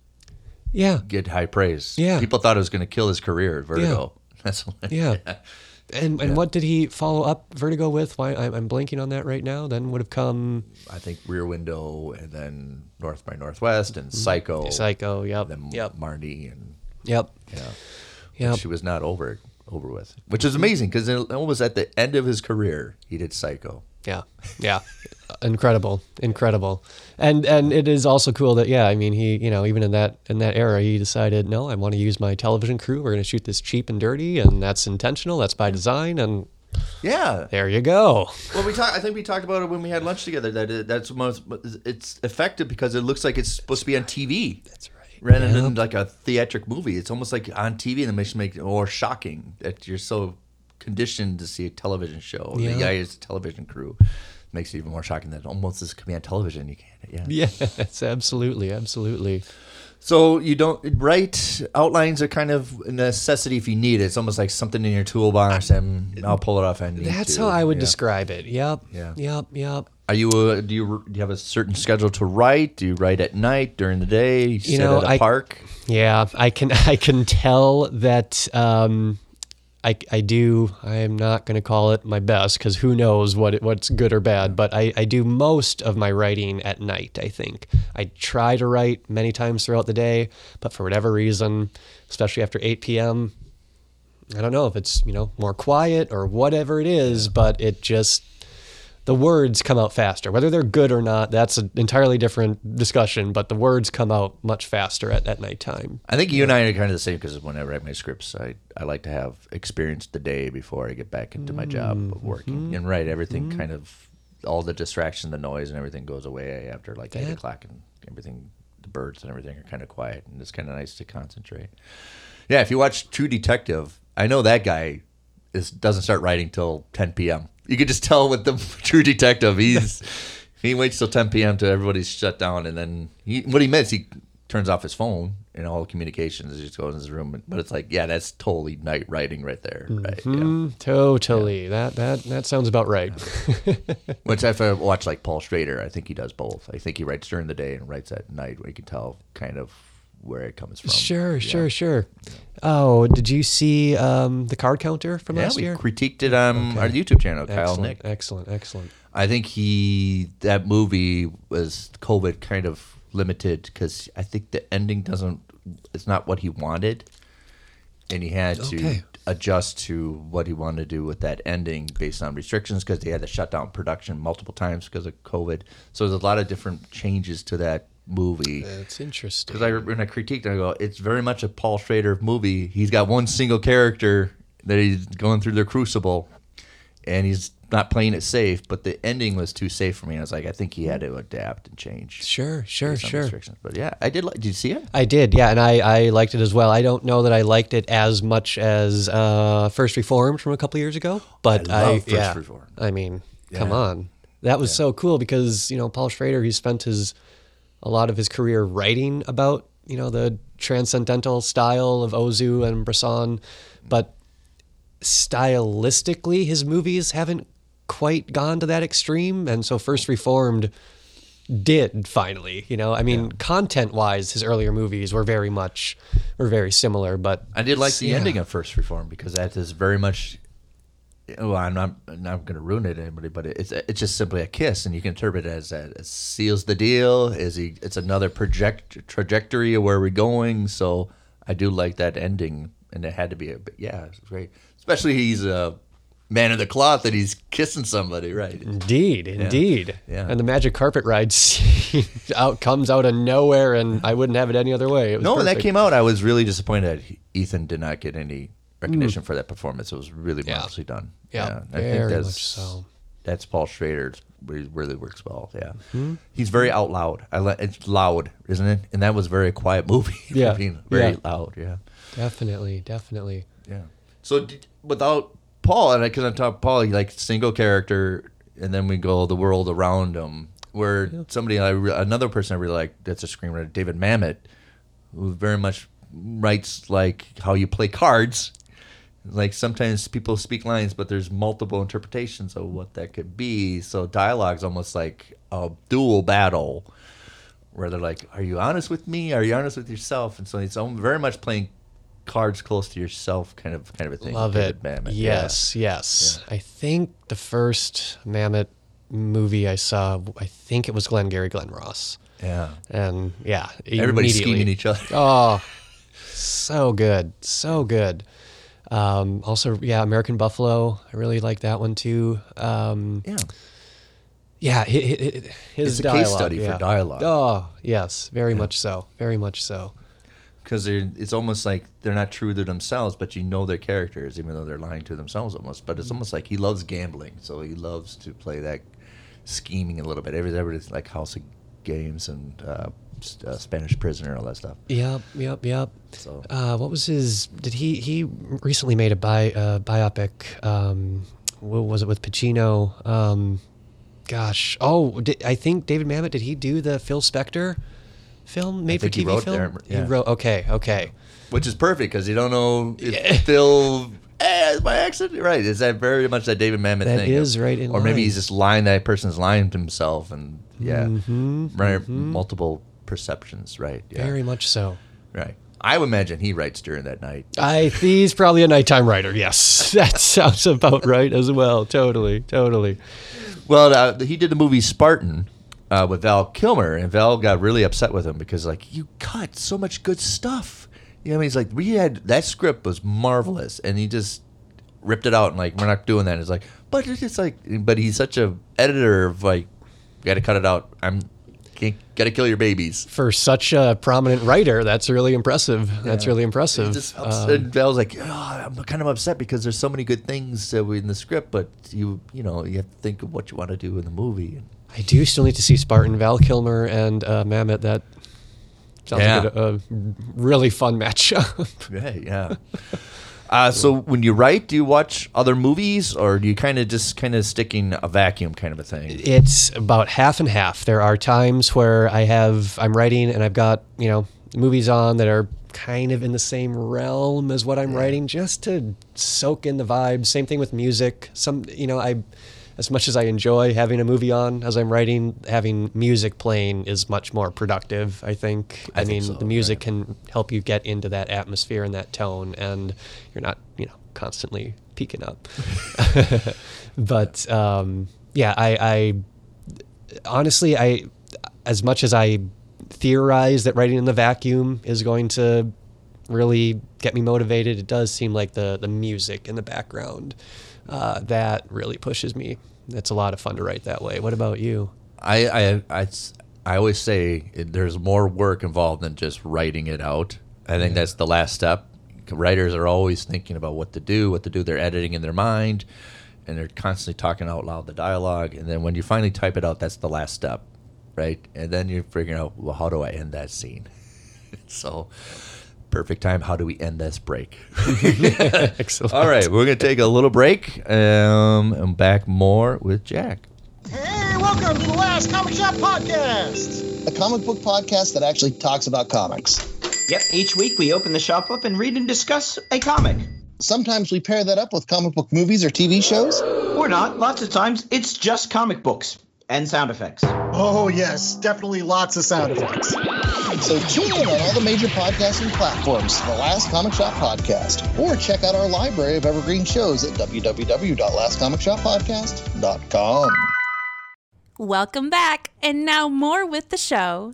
[SPEAKER 2] Yeah,
[SPEAKER 1] get high praise.
[SPEAKER 2] Yeah.
[SPEAKER 1] people thought it was going to kill his career at Vertigo. [laughs] That's
[SPEAKER 2] yeah. [laughs] And and what did he follow up Vertigo with? Why I'm, I'm blanking on that right now. Then would have come
[SPEAKER 1] I think Rear Window and then North by Northwest and Psycho.
[SPEAKER 2] Psycho. Yep.
[SPEAKER 1] Then
[SPEAKER 2] Yep.
[SPEAKER 1] Marnie and
[SPEAKER 2] Yep.
[SPEAKER 1] yeah,
[SPEAKER 2] Yep.
[SPEAKER 1] she was not over over with, which is amazing because it was at the end of his career he did Psycho.
[SPEAKER 2] Yeah, yeah, incredible, incredible, and and it is also cool that yeah, I mean he you know even in that in that era he decided no, I want to use my television crew. We're going to shoot this cheap and dirty, and that's intentional. That's by design, and
[SPEAKER 1] Yeah,
[SPEAKER 2] there you go.
[SPEAKER 1] Well, we talked. I think we talked about it when we had lunch together. That it, that's most. It's effective because it looks like it's supposed to be on TV.
[SPEAKER 2] That's
[SPEAKER 1] Rather than like a theatric movie, it's almost like on TV, and it makes make or shocking that you're so conditioned to see a television show.
[SPEAKER 2] Yeah.
[SPEAKER 1] The guy is a television crew makes it even more shocking that almost this could be on television. You can't. Yeah. [laughs]
[SPEAKER 2] Yes, absolutely, absolutely.
[SPEAKER 1] So you don't write outlines are kind of a necessity if you need it. It's almost like something in your toolbox, and I'll pull it off. need
[SPEAKER 2] That's
[SPEAKER 1] to.
[SPEAKER 2] how I would
[SPEAKER 1] Yeah.
[SPEAKER 2] describe it. Yep.
[SPEAKER 1] Yeah.
[SPEAKER 2] Yep. Yep.
[SPEAKER 1] Are you uh, do you do you have a certain schedule to write? Do you write at night during the day? You, sit
[SPEAKER 2] know,
[SPEAKER 1] a
[SPEAKER 2] I-
[SPEAKER 1] park.
[SPEAKER 2] Yeah, I can [laughs] I can tell that um, I I do. I am not going to call it my best because who knows what it, what's good or bad. But I I do most of my writing at night. I think I try to write many times throughout the day, but for whatever reason, especially after eight p.m. I don't know if it's you know more quiet or whatever it is, but it just the words come out faster. Whether they're good or not, that's an entirely different discussion. But the words come out much faster at, at nighttime.
[SPEAKER 1] I think you and I are kind of the same because when I write my scripts, I, I like to have experienced the day before I get back into my job
[SPEAKER 2] Mm-hmm.
[SPEAKER 1] of working. And right, everything kind of all the distraction, the noise, and everything goes away after like eight o'clock, and everything, the birds and everything are kind of quiet, and it's kind of nice to concentrate. Yeah, if you watch True Detective, I know that guy is doesn't start writing till 10 p.m. You could just tell with the [laughs] True Detective, he's he waits till 10 p.m. till everybody's shut down, and then he, what he meant, he turns off his phone and all communications. He just goes in his room, but it's like, yeah, that's totally night writing right there, right? Yeah.
[SPEAKER 2] Mm, totally. That that that sounds about right. [laughs]
[SPEAKER 1] Which if I watch like Paul Schrader, I think he does both. I think he writes during the day and writes at night, where you can tell kind of where it comes from.
[SPEAKER 2] sure,
[SPEAKER 1] Yeah.
[SPEAKER 2] sure, sure. Oh, did you see um, the card counter from
[SPEAKER 1] Yeah,
[SPEAKER 2] last
[SPEAKER 1] we
[SPEAKER 2] year?
[SPEAKER 1] critiqued it on our YouTube channel, Kyle
[SPEAKER 2] excellent,
[SPEAKER 1] Nick.
[SPEAKER 2] excellent, excellent.
[SPEAKER 1] I think he that movie was COVID kind of limited because I think the ending doesn't. It's not what he wanted, and he had to
[SPEAKER 2] Okay.
[SPEAKER 1] adjust to what he wanted to do with that ending based on restrictions because they had to shut down production multiple times because of COVID. So there's a lot of different changes to that movie.
[SPEAKER 2] That's interesting.
[SPEAKER 1] Because I when I critiqued, it, I go, it's very much a Paul Schrader movie. He's got one single character that he's going through the crucible, and he's not playing it safe. But the ending was too safe for me. I was like, I think he had to adapt and change.
[SPEAKER 2] Sure, sure, sure.
[SPEAKER 1] But yeah, I did. like Did you see it?
[SPEAKER 2] I did, yeah, and I, I liked it as well. I don't know that I liked it as much as uh, First Reformed from a couple years ago, but
[SPEAKER 1] I love First
[SPEAKER 2] yeah,
[SPEAKER 1] Reformed.
[SPEAKER 2] I mean, come on, that was so cool because you know Paul Schrader he spent his a lot of his career writing about you know the transcendental style of Ozu and Bresson, but stylistically his movies haven't quite gone to that extreme, and so First Reformed did finally. You know, I mean, content wise, his earlier movies were very much were very similar, but
[SPEAKER 1] I did like the
[SPEAKER 2] Yeah.
[SPEAKER 1] ending of First Reform because that is very much. Well, I'm not. I'm not going to ruin it, to anybody, but it's it's just simply a kiss, and you can interpret it as that it seals the deal. Is he? It's another project trajectory of where we're going. So I do like that ending, and it had to be a. But yeah, it's great. Especially he's a man of the cloth that he's kissing somebody, right?
[SPEAKER 2] Indeed, indeed.
[SPEAKER 1] Yeah.
[SPEAKER 2] And the magic carpet ride [laughs] out comes out of nowhere, and I wouldn't have it any other way. It was
[SPEAKER 1] No, when that came out, I was really disappointed that Ethan did not get any recognition mm. for that performance. It was really
[SPEAKER 2] Yeah.
[SPEAKER 1] marvelously done.
[SPEAKER 2] Yeah,
[SPEAKER 1] I
[SPEAKER 2] very much so.
[SPEAKER 1] That's Paul Schrader. He really works well. Yeah,
[SPEAKER 2] Hmm?
[SPEAKER 1] he's very out loud. I let it's loud, isn't it? And that was a very quiet [laughs] movie.
[SPEAKER 2] Yeah,
[SPEAKER 1] very
[SPEAKER 2] yeah.
[SPEAKER 1] loud. Yeah,
[SPEAKER 2] Definitely, definitely.
[SPEAKER 1] yeah. So without Paul, and because I'm talking Paul, he like single character, and then we go the world around him. Where somebody, I re- another person I really like, that's a screenwriter, David Mamet, who very much writes like how you play cards. Like sometimes people speak lines, but there's multiple interpretations of what that could be. So dialogue's almost like a dual battle, where they're like, "Are you honest with me? Are you honest with yourself?" And so it's very much playing cards close to yourself, kind of kind of a thing.
[SPEAKER 2] Love
[SPEAKER 1] David
[SPEAKER 2] it.
[SPEAKER 1] Mamet, yeah.
[SPEAKER 2] Yes, yes. I think the first Mamet movie I saw, I think it was Glengarry glenn Ross.
[SPEAKER 1] Yeah.
[SPEAKER 2] And yeah,
[SPEAKER 1] Everybody's scheming each other.
[SPEAKER 2] Oh, so good, so good. Um, also, yeah, American Buffalo. I really like that one too. Um,
[SPEAKER 1] Yeah.
[SPEAKER 2] yeah, hi- hi- hi- his
[SPEAKER 1] It's a case study for dialogue.
[SPEAKER 2] Oh, yes, very much so, very much so.
[SPEAKER 1] Because it's almost like they're not true to themselves, but you know their characters, even though they're lying to themselves almost. But it's almost like he loves gambling, so he loves to play that scheming a little bit. Every everything's like House of Games and uh, uh, Spanish Prisoner, all that stuff.
[SPEAKER 2] Yep, yep, yep.
[SPEAKER 1] So-
[SPEAKER 2] uh, what was his? Did he he recently made a bi uh, biopic? Um, what was it with Pacino? Um, gosh, oh, did, I think David Mamet. Did he do the Phil Spector film, made for TV
[SPEAKER 1] wrote
[SPEAKER 2] film?
[SPEAKER 1] there, yeah.
[SPEAKER 2] He wrote. Okay, okay.
[SPEAKER 1] Which is perfect because you don't know if [laughs] Phil. Eh, by accident, right? Is that very much that David Mamet
[SPEAKER 2] That
[SPEAKER 1] thing?
[SPEAKER 2] is right in
[SPEAKER 1] Or maybe
[SPEAKER 2] line.
[SPEAKER 1] he's just lying. That person's lying to himself, and yeah,
[SPEAKER 2] Mm-hmm,
[SPEAKER 1] right. Multiple perceptions, right? Yeah.
[SPEAKER 2] Very much so.
[SPEAKER 1] right. I would imagine he writes during that night.
[SPEAKER 2] I he's probably a nighttime writer. Yes, [laughs] that sounds about right as well. Totally, totally.
[SPEAKER 1] Well, uh, he did the movie Spartan uh, with Val Kilmer, and Val got really upset with him because, like, you cut so much good stuff. You know, what I mean, he's like, we had that script was marvelous, and he just ripped it out and like, we're not doing that. And It's like, but it's just like, but he's such a editor of like, got to cut it out. I'm got to kill your babies.
[SPEAKER 2] For such a prominent writer, that's really impressive. That's really impressive.
[SPEAKER 1] Just
[SPEAKER 2] Um,
[SPEAKER 1] and Val's like, oh, I'm kind of upset because there's so many good things uh, in the script, but you, you know, you have to think of what you want to do in the movie.
[SPEAKER 2] I do still need to see Spartan, Val Kilmer, and uh, Mamet. That sounds
[SPEAKER 1] Yeah.
[SPEAKER 2] like a, a really fun [laughs] matchup.
[SPEAKER 1] Yeah, yeah. Uh, so when you write, do you watch other movies, or do you kind of just kind of sticking a vacuum kind of a thing?
[SPEAKER 2] it's about half and half. There are times where I have I'm writing and I've got you know movies on that are kind of in the same realm as what I'm writing, just to soak in the vibes. Same thing with music. Some you know I. As much as I enjoy having a movie on as I'm writing, having music playing is much more productive. I think. I,
[SPEAKER 1] I think
[SPEAKER 2] mean,
[SPEAKER 1] so,
[SPEAKER 2] the music can help you get into that atmosphere and that tone, and you're not, you know, constantly peeking up. [laughs] but um, yeah, I, I honestly, I as much as I theorize that writing in the vacuum is going to really get me motivated, it does seem like the the music in the background uh, that really pushes me. It's a lot of fun to write that way. What about you?
[SPEAKER 1] I, I, I, I always say it, there's more work involved than just writing it out. I think that's the last step. Writers are always thinking about what to do, what to do. They're editing in their mind, and they're constantly talking out loud the dialogue. And then when you finally type it out, that's the last step, right? And then you're figuring out, well, how do I end that scene? [laughs] so, perfect time. How do we end this break?
[SPEAKER 2] Excellent. [laughs] [laughs]
[SPEAKER 1] All right, we're gonna take a little break, um, and back more with Jack.
[SPEAKER 4] Hey, welcome to the Last Comic Shop Podcast, a comic book podcast that actually talks about comics.
[SPEAKER 5] Yep, each week we open the shop up and read and discuss a comic.
[SPEAKER 4] Sometimes we pair that up with comic book movies or TV shows.
[SPEAKER 5] Or not, lots of times it's just comic books and sound effects.
[SPEAKER 6] Oh, yes, definitely lots of sound effects.
[SPEAKER 4] So tune in on all the major podcasting platforms to the Last Comic Shop Podcast, or check out our library of evergreen shows at www.lastcomicshoppodcast.com.
[SPEAKER 3] Welcome back, and now more with the show.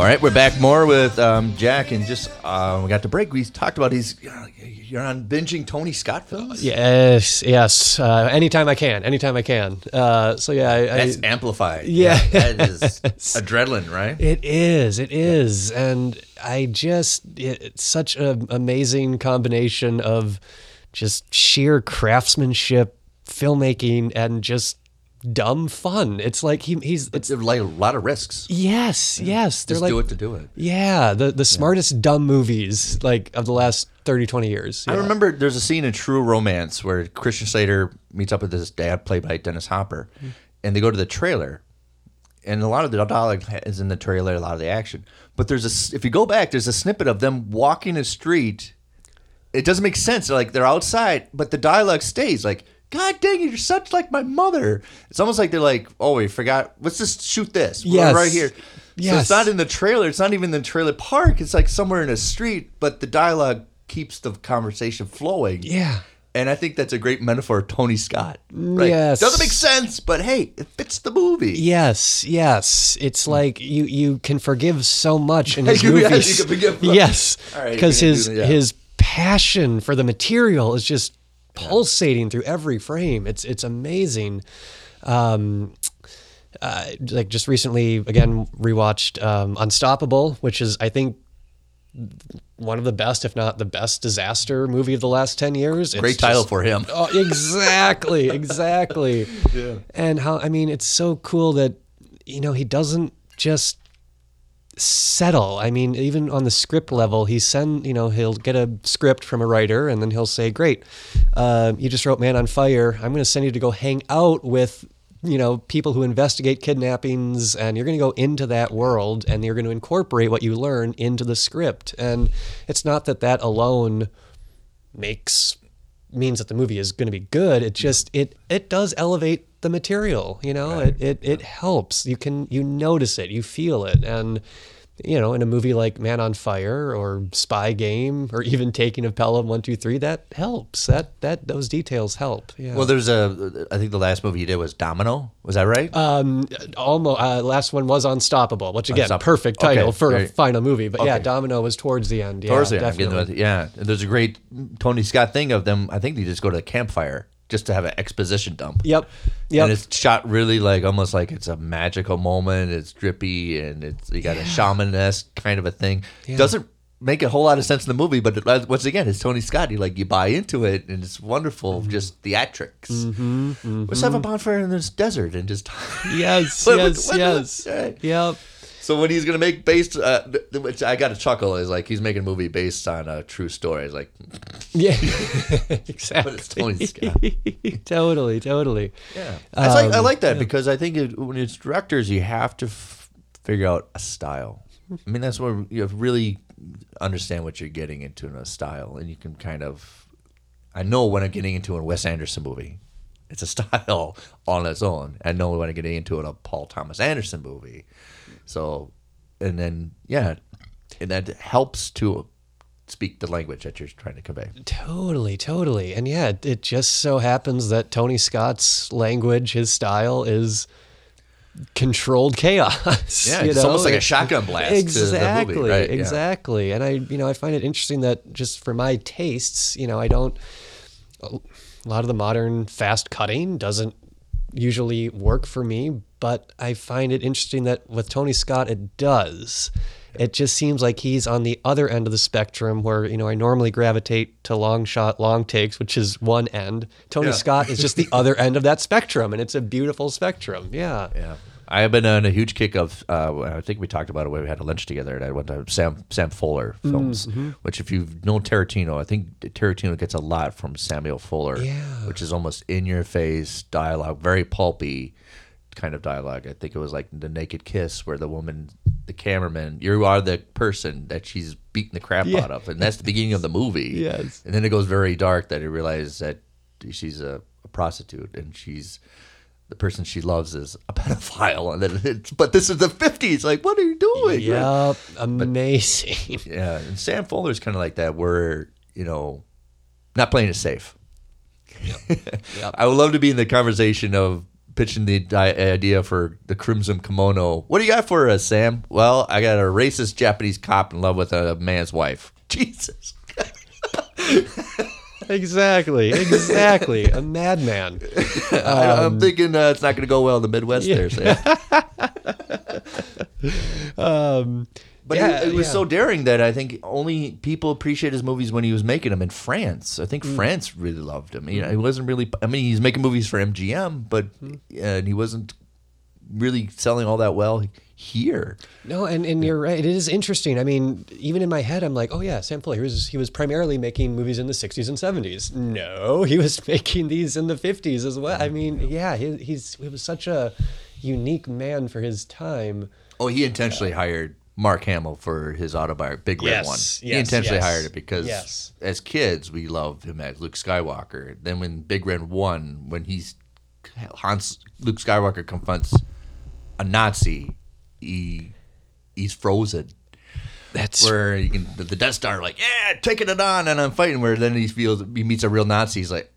[SPEAKER 1] All right, we're back more with um, Jack, and just uh, we got to break. We talked about he's you're on binging Tony Scott films.
[SPEAKER 2] Yes, yes. Uh, anytime I can, anytime I can. Uh, so yeah, I, I,
[SPEAKER 1] That's amplified.
[SPEAKER 2] Yeah.
[SPEAKER 1] that [laughs] is adrenaline, right?
[SPEAKER 2] It is. It is. And I just, it, it's such an amazing combination of just sheer craftsmanship, filmmaking, and just dumb fun. It's like he, he's, it's,
[SPEAKER 1] like a lot of risks.
[SPEAKER 2] yes, yes. They're
[SPEAKER 1] Just
[SPEAKER 2] like,
[SPEAKER 1] do it to do it.
[SPEAKER 2] yeah, the, the smartest dumb movies like of the last 30, 20 years.
[SPEAKER 1] I remember there's a scene in True Romance where Christian Slater meets up with his dad, played by Dennis Hopper, hmm. and they go to the trailer. And a lot of the dialogue is in the trailer, a lot of the action. But there's a if you go back, there's a snippet of them walking a street. It doesn't make sense. They're like they're outside, but the dialogue stays. Like, God dang it, you're such like my mother. It's almost like they're like, oh, we forgot. Let's just shoot this We're
[SPEAKER 2] Yes.
[SPEAKER 1] right here. So
[SPEAKER 2] Yes.
[SPEAKER 1] it's not in the trailer. It's not even in the trailer park. It's like somewhere in a street, but the dialogue keeps the conversation flowing.
[SPEAKER 2] Yeah.
[SPEAKER 1] And I think that's a great metaphor of Tony Scott. Right?
[SPEAKER 2] Yes.
[SPEAKER 1] Doesn't make sense, but hey, it fits the movie.
[SPEAKER 2] Yes, yes. It's like you you can forgive so much in his movies. [laughs]
[SPEAKER 1] you can forgive-
[SPEAKER 2] Yes, because
[SPEAKER 1] you're
[SPEAKER 2] his
[SPEAKER 1] yeah.
[SPEAKER 2] his passion for the material is just pulsating through every frame. It's it's amazing. Um, uh, like just recently, again rewatched um, Unstoppable, which is I think one of the best, if not the best, disaster movie of the last ten years. It's
[SPEAKER 1] Great title
[SPEAKER 2] just-
[SPEAKER 1] for him.
[SPEAKER 2] Oh, exactly, [laughs] exactly. yeah. And how I mean, it's so cool that you know he doesn't just settle. I mean, even on the script level, he send you know he'll get a script from a writer, and then he'll say, "Great, uh, you just wrote Man on Fire. I'm going to send you to go hang out with." You know, people who investigate kidnappings, and you're going to go into that world, and you're going to incorporate what you learn into the script. And it's not that that alone makes means that the movie is going to be good. It just it it does elevate the material. You know, it, it it helps. You can you notice it, you feel it, and you know, in a movie like Man on Fire or Spy Game or even Taking of Pelham One Two Three, that helps. That that those details help. Yeah.
[SPEAKER 1] Well, there's a. I think the last movie he did was Domino. Was that right?
[SPEAKER 2] um, almost uh, last one was Unstoppable, which again,
[SPEAKER 1] Unstoppable.
[SPEAKER 2] perfect title
[SPEAKER 1] Okay,
[SPEAKER 2] for a final movie. But yeah, Domino was towards the end. Yeah,
[SPEAKER 1] Towards the end,
[SPEAKER 2] definitely.
[SPEAKER 1] getting with it. Yeah, there's a great Tony Scott thing of them. I think they just go to the campfire just to have an exposition dump.
[SPEAKER 2] Yep. Yep.
[SPEAKER 1] And it's shot really like almost like it's a magical moment. It's drippy and it's you got a shaman esque kind of a thing. Doesn't make a whole lot of sense in the movie, but it, uh, once again, it's Tony Scott. You like you buy into it, and it's wonderful.
[SPEAKER 2] Mm-hmm.
[SPEAKER 1] Just theatrics. Mm-hmm. Let's have a mm-hmm. bonfire in this desert and just.
[SPEAKER 2] yes. [laughs] Yes. yes.
[SPEAKER 1] right.
[SPEAKER 2] Yep.
[SPEAKER 1] So when he's gonna make based, uh, which I got a chuckle is like he's making a movie based on a true story. It's like,
[SPEAKER 2] Yeah, [laughs] [laughs] exactly.
[SPEAKER 1] but it's Tony Scott. [laughs]
[SPEAKER 2] totally, totally.
[SPEAKER 1] Yeah, I like I
[SPEAKER 2] Um,
[SPEAKER 1] like that because I think it, when it's directors, you have to f- figure out a style. I mean, that's where you have really understand what you're getting into in a style, and you can kind of. I know when I'm getting into a Wes Anderson movie, it's a style on its own. I know when I'm getting into a Paul Thomas Anderson movie, so, and then yeah, and that helps to speak the language that you're trying to convey.
[SPEAKER 2] Totally, totally. And yeah, it, it just so happens that Tony Scott's language, his style is controlled chaos.
[SPEAKER 1] Yeah, it's
[SPEAKER 2] know?
[SPEAKER 1] almost like a [laughs] shotgun blast to the movie,
[SPEAKER 2] Exactly,
[SPEAKER 1] yeah.
[SPEAKER 2] exactly. And I, you know, I find it interesting that just for my tastes, you know, I don't. A lot of the modern fast cutting doesn't usually work for me, but I find it interesting that with Tony Scott, it does. It just seems like he's on the other end of the spectrum where, you know, I normally gravitate to long shot, long takes, which is one end. Tony
[SPEAKER 1] Yeah.
[SPEAKER 2] Scott is just the [laughs] other end of that spectrum, and it's a beautiful spectrum. Yeah.
[SPEAKER 1] Yeah. I have been on a huge kick of. Uh, I think we talked about it when we had a lunch together. And I went to Sam Sam Fuller films, which if you know Tarantino, I think Tarantino gets a lot from Samuel Fuller,
[SPEAKER 2] Yeah.
[SPEAKER 1] which is almost in your face dialogue, very pulpy kind of dialogue. I think it was like the Naked Kiss, where the woman, the cameraman, you are the person that she's beating the crap
[SPEAKER 2] Yeah.
[SPEAKER 1] out of, and that's the beginning of the movie.
[SPEAKER 2] Yes.
[SPEAKER 1] and then it goes very dark that he realizes that she's a, a prostitute and she's the person she loves is a [laughs] pedophile, and then it's, but this is the fifties. Like, what are you doing?
[SPEAKER 2] Yep. Amazing. [laughs]
[SPEAKER 1] Yeah, and Sam Fuller's kind of like that, where you know, not playing it safe. [laughs] I would love to be in the conversation of pitching the idea for the Crimson Kimono. What do you got for us, Sam? Well, I got a racist Japanese cop in love with a man's wife. Jesus.
[SPEAKER 2] Exactly, exactly. A madman. [laughs]
[SPEAKER 1] I, I'm thinking uh, it's not going to go well in the Midwest there, Sam. [laughs]
[SPEAKER 2] Um,
[SPEAKER 1] But
[SPEAKER 2] Yeah,
[SPEAKER 1] it, it was
[SPEAKER 2] yeah.
[SPEAKER 1] so daring that I think only people appreciate his movies when he was making them in France. I
[SPEAKER 2] Mm.
[SPEAKER 1] think France really loved him. You know, he wasn't really. I mean, he's making movies for MGM, but
[SPEAKER 2] Mm.
[SPEAKER 1] and he wasn't really selling all that well here.
[SPEAKER 2] No, and, and you're right. It is interesting. I mean, even in my head, I'm like, oh yeah, Sam Fuller. He was he was primarily making movies in the 60s and 70s. No, [laughs] he was making these in the 50s as well. I mm-hmm. mean, yeah, he, he's he was such a unique man for his time.
[SPEAKER 1] Oh, he intentionally hired Mark Hamill for his autobiography, Big Red
[SPEAKER 2] Yes,
[SPEAKER 1] One. he intentionally
[SPEAKER 2] yes,
[SPEAKER 1] hired it because
[SPEAKER 2] yes.
[SPEAKER 1] as kids we loved him as Luke Skywalker. Then when Big Red One, when he's Hans Luke Skywalker confronts a Nazi, he he's frozen.
[SPEAKER 2] That's
[SPEAKER 1] Where you can the Death Star like yeah taking it on and I'm fighting. Where then he feels he meets a real Nazi. He's like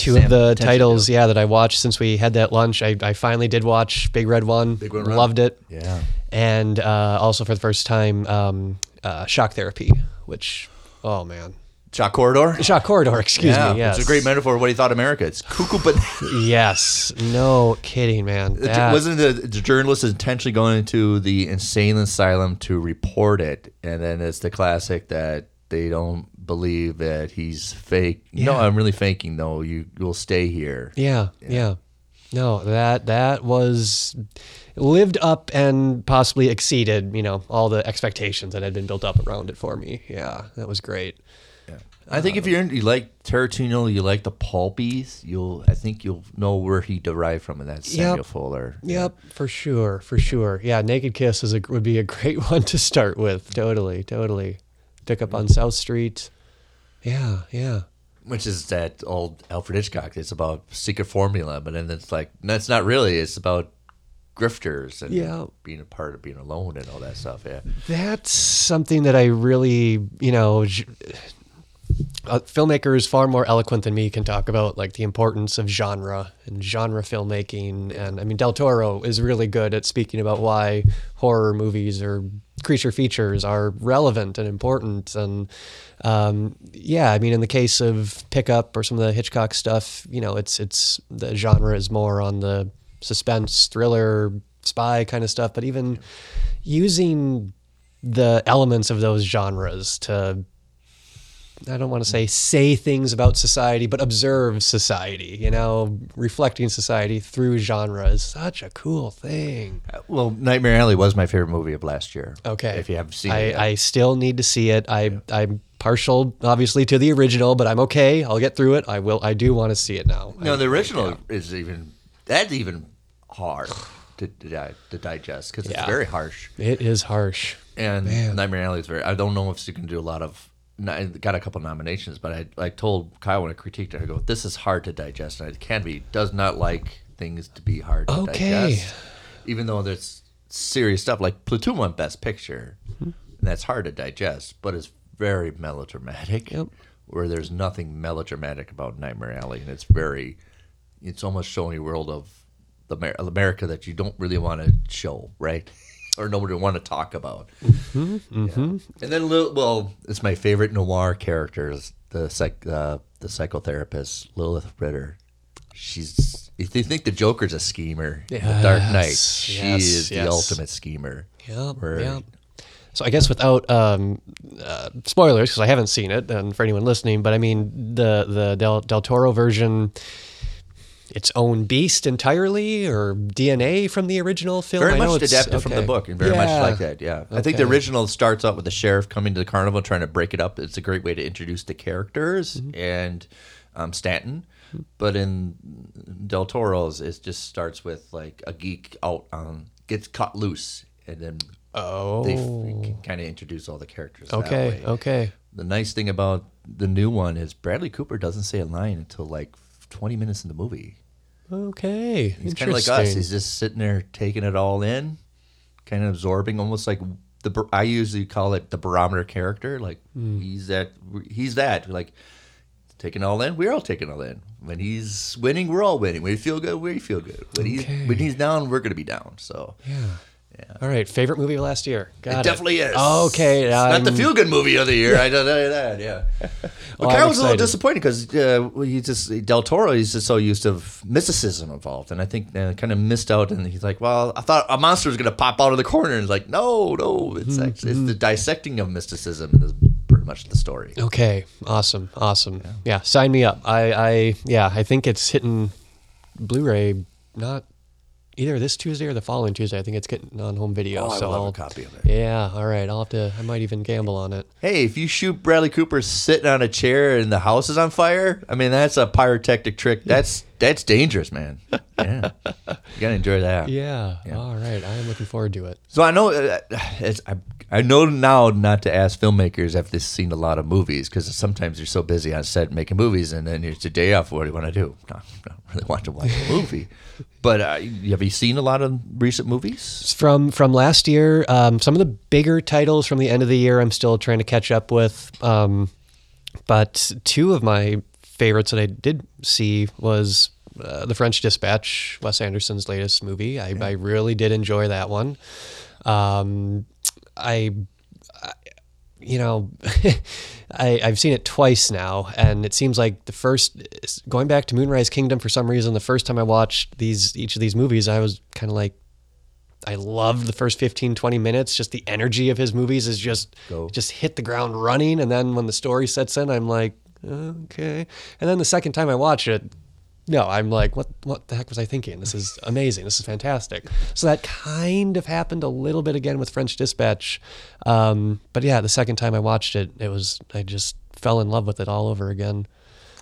[SPEAKER 2] two
[SPEAKER 1] Sam
[SPEAKER 2] of the titles, yeah, that I watched since we had that lunch. I, I finally did watch Big Red One.
[SPEAKER 1] Big Red.
[SPEAKER 2] Loved it.
[SPEAKER 1] yeah.
[SPEAKER 2] And uh, also for the first time, um, uh, Shock Therapy, which, oh man.
[SPEAKER 1] Shock Corridor.
[SPEAKER 2] Shock Corridor, excuse
[SPEAKER 1] yeah,
[SPEAKER 2] me. Yes.
[SPEAKER 1] it's a great metaphor of what he thought America. It's cuckoo, but [laughs]
[SPEAKER 2] Yes. No kidding, man. That-
[SPEAKER 1] wasn't the, the journalist intentionally going into the insane asylum to report it, and then it's the classic that they don't believe that he's fake. No, I'm really faking. though. you you'll stay here.
[SPEAKER 2] Yeah, yeah. No, that that was lived up and possibly exceeded, you know, all the expectations that had been built up around it for me. Yeah, that was great.
[SPEAKER 1] I think if you're in, you like Tarantino, you like the pulpies, you'll I think you'll know where he derived from, and that's Samuel
[SPEAKER 2] Yep.
[SPEAKER 1] Fuller.
[SPEAKER 2] Yep, for sure, for sure. Yeah, Naked Kiss is a, would be a [laughs] great one to start with. Totally, totally. Pickup on South Street. Yeah, yeah.
[SPEAKER 1] Which is that old Alfred Hitchcock. It's about secret formula, but then it's like that's not really. It's about grifters and
[SPEAKER 2] Yeah.
[SPEAKER 1] being a part of being alone and all that stuff. Yeah.
[SPEAKER 2] That's something that I really, you know, uh, filmmakers far more eloquent than me can talk about, like the importance of genre and genre filmmaking. And I mean, Del Toro is really good at speaking about why horror movies or creature features are relevant and important. And um, yeah, I mean, in the case of Pickup or some of the Hitchcock stuff, you know, it's it's the genre is more on the suspense, thriller, spy kind of stuff. But even using the elements of those genres to I don't want to say say things about society, but observe society, you know, reflecting society through genre is such a cool thing.
[SPEAKER 1] Uh, well, Nightmare Alley was my favorite movie of last year.
[SPEAKER 2] Okay.
[SPEAKER 1] If you haven't seen
[SPEAKER 2] I,
[SPEAKER 1] it.
[SPEAKER 2] I still need to see it. I I'm partial obviously to the original, but I'm okay. I'll get through it. I will I do want to see it now.
[SPEAKER 1] no,
[SPEAKER 2] I-
[SPEAKER 1] the original is even that's even hard to to, to digest because it's
[SPEAKER 2] Yeah.
[SPEAKER 1] very harsh.
[SPEAKER 2] it is harsh.
[SPEAKER 1] And
[SPEAKER 2] Man.
[SPEAKER 1] Nightmare Alley is very. I don't know if you can do a lot of. I got a couple nominations, but I I told Kyle when I critiqued it, I go, "This is hard to digest, and it can be. Does not like things to be hard to
[SPEAKER 2] Okay.
[SPEAKER 1] digest, even though there's serious stuff like Platoon won Best Picture,
[SPEAKER 2] Mm-hmm.
[SPEAKER 1] and that's hard to digest, but it's very melodramatic.
[SPEAKER 2] Yep.
[SPEAKER 1] Where there's nothing melodramatic about Nightmare Alley, and it's very, it's almost showing a world of the Amer- America that you don't really want to show, right? Or nobody want to talk about.
[SPEAKER 2] Mm-hmm,
[SPEAKER 1] And then, Lil- well, it's my favorite noir characters, the psych, uh, the psychotherapist Lilith Ritter. She's if you think the Joker's a schemer, in the Dark Knight, she
[SPEAKER 2] yes,
[SPEAKER 1] is the ultimate schemer.
[SPEAKER 2] Yep,
[SPEAKER 1] Where-
[SPEAKER 2] yep. So I guess without um, uh, spoilers, because I haven't seen it, and for anyone listening, but I mean the the Del, Del Toro version, its own beast entirely, or DNA from the original film.
[SPEAKER 1] Very
[SPEAKER 2] I
[SPEAKER 1] much adapted from the book, and very much like that. Yeah, I think the original starts out with the sheriff coming to the carnival trying to break it up. It's a great way to introduce the characters
[SPEAKER 2] Mm-hmm.
[SPEAKER 1] and um, Stanton. But in Del Toro's, it just starts with like a geek out on gets cut loose, and then
[SPEAKER 2] Oh,
[SPEAKER 1] they kind of introduce all the characters.
[SPEAKER 2] okay, okay.
[SPEAKER 1] The nice thing about the new one is Bradley Cooper doesn't say a line until like 20 minutes in the movie.
[SPEAKER 2] Okay,
[SPEAKER 1] He's kind of like us. He's just sitting there taking it all in, kind of absorbing, almost like the. I usually call it the barometer character. Like
[SPEAKER 2] Hmm.
[SPEAKER 1] he's that. He's that. Like taking all in, we're all taking all in. When he's winning, we're all winning. When we feel good, we feel good. When he's when he's down, we're gonna be down. So
[SPEAKER 2] Yeah. All right. Favorite movie of last year? Got
[SPEAKER 1] it
[SPEAKER 2] it,
[SPEAKER 1] definitely is.
[SPEAKER 2] Okay.
[SPEAKER 1] it's not the feel good movie of the year. I don't know that. Yeah. [laughs]
[SPEAKER 2] Well, I'm
[SPEAKER 1] was a little disappointed because uh, he just Del Toro. He's just so used to mysticism involved, and I think uh, kind of missed out. And he's like, "Well, I thought a monster was going to pop out of the corner." And it's like, "No, no, it's
[SPEAKER 2] Mm-hmm.
[SPEAKER 1] actually it's the dissecting of mysticism is pretty much the story."
[SPEAKER 2] Okay. Awesome. Awesome. Yeah. Sign me up. I. I. Yeah. I think it's hitting Blu-ray. Not either this Tuesday or the following Tuesday. I think it's getting on home video.
[SPEAKER 1] Oh, I
[SPEAKER 2] so
[SPEAKER 1] have a
[SPEAKER 2] I'll-
[SPEAKER 1] copy of it.
[SPEAKER 2] Yeah. All right. I'll have to. I might even gamble on it.
[SPEAKER 1] Hey, if you shoot Bradley Cooper sitting on a chair and the house is on fire, I mean that's a pyrotechnic trick. That's that's dangerous, man. Yeah, you gotta enjoy that. [laughs]
[SPEAKER 2] Yeah. yeah. All right. I am looking forward to it.
[SPEAKER 1] So I know uh, it's, I, I know now not to ask filmmakers if they've seen a lot of movies because sometimes you're so busy on set making movies and then it's a day off. What do you want to do? No, [laughs] I don't really want to watch a movie. [laughs] But uh, have you seen a lot of recent movies?
[SPEAKER 2] from from last year. Um, some of the bigger titles from the end of the year, I'm still trying to catch up with. Um, but two of my favorites that I did see was uh, the French Dispatch, Wes Anderson's latest movie. I, I really did enjoy that one. Um, I you know, [laughs] I, I've seen it twice now, and it seems like the first, going back to Moonrise Kingdom for some reason, the first time I watched these each of these movies, I was kind of like, I loved the first 15, 20 minutes. Just the energy of his movies is just
[SPEAKER 1] Go.
[SPEAKER 2] just hit the ground running, and then when the story sets in, I'm like, okay. And then the second time I watch it, no, I'm like, what what the heck was I thinking? This is amazing. This is fantastic. So that kind of happened a little bit again with French Dispatch. Um, but yeah, the second time I watched it, it was I just fell in love with it all over again.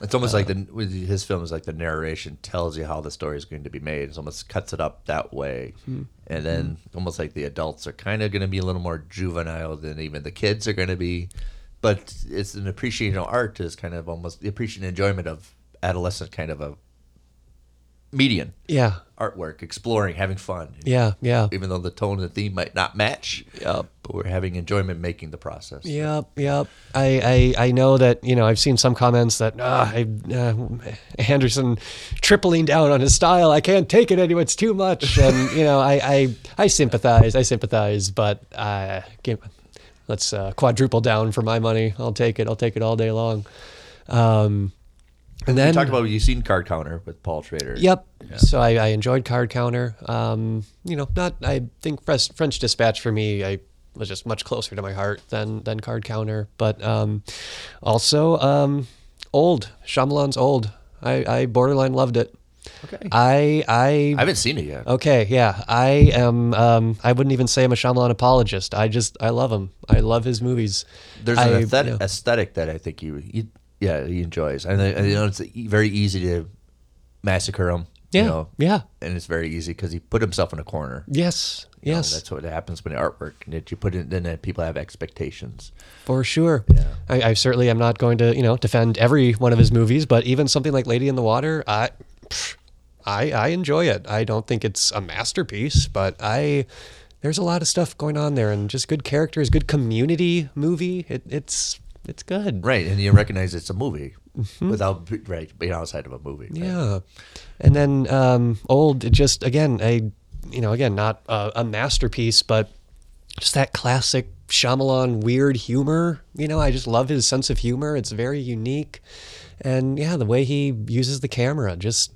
[SPEAKER 1] It's almost like the um, his film is like the narration tells you how the story is going to be made. It almost cuts it up that way, hmm. and then hmm. almost like the adults are kind of going to be a little more juvenile than even the kids are going to be. But it's an appreciation of art is kind of almost the appreciation and enjoyment of adolescent kind of a median
[SPEAKER 2] Yeah,
[SPEAKER 1] artwork, exploring, having fun.
[SPEAKER 2] yeah, yeah.
[SPEAKER 1] Even though the tone and the theme might not match,
[SPEAKER 2] Yep.
[SPEAKER 1] but we're having enjoyment making the process.
[SPEAKER 2] Yep, yep. I, I, I know that you know I've seen some comments that ah, I, uh, Anderson tripling down on his style. I can't take it anymore. It's too much. [laughs] And you know I, I, I sympathize. I sympathize. But uh, let's uh, quadruple down for my money. I'll take it. I'll take it all day long. Um, and
[SPEAKER 1] We
[SPEAKER 2] then
[SPEAKER 1] talked about you've seen Card Counter with Paul Schrader.
[SPEAKER 2] Yep. So I, I enjoyed Card Counter. Um, you know, not I think French, French Dispatch for me, I was just much closer to my heart than than Card Counter. But um, also um, Old Shyamalan's Old. I, I borderline loved it.
[SPEAKER 1] Okay.
[SPEAKER 2] I I
[SPEAKER 1] I haven't seen it yet.
[SPEAKER 2] Okay, yeah, I am. Um, I wouldn't even say I'm a Shyamalan apologist. I just I love him. I love his movies.
[SPEAKER 1] There's an
[SPEAKER 2] I-
[SPEAKER 1] aesthetic,
[SPEAKER 2] yeah.
[SPEAKER 1] aesthetic that I think you, you yeah, he enjoys. And I, I know it's very easy to massacre him.
[SPEAKER 2] Yeah,
[SPEAKER 1] You know,
[SPEAKER 2] yeah,
[SPEAKER 1] and it's very easy because he put himself in a corner.
[SPEAKER 2] yes,
[SPEAKER 1] You know,
[SPEAKER 2] yes.
[SPEAKER 1] that's what happens when artwork. That you put it, then uh, people have expectations.
[SPEAKER 2] For sure.
[SPEAKER 1] Yeah.
[SPEAKER 2] I, I certainly am not going to, you know, defend every one of his movies, but even something like Lady in the Water, I, pff, I, I enjoy it. I don't think it's a masterpiece, but I, there's a lot of stuff going on there, and just good characters, good community movie. It, it's, it's good.
[SPEAKER 1] Right, and you recognize it's a movie without right being outside of a movie. right?
[SPEAKER 2] Mm-hmm. Yeah. And then um, old, it just again, a, you know, again, not a, a masterpiece, but just that classic Shyamalan weird humor. You know, I just love his sense of humor. It's very unique, and yeah, the way he uses the camera, just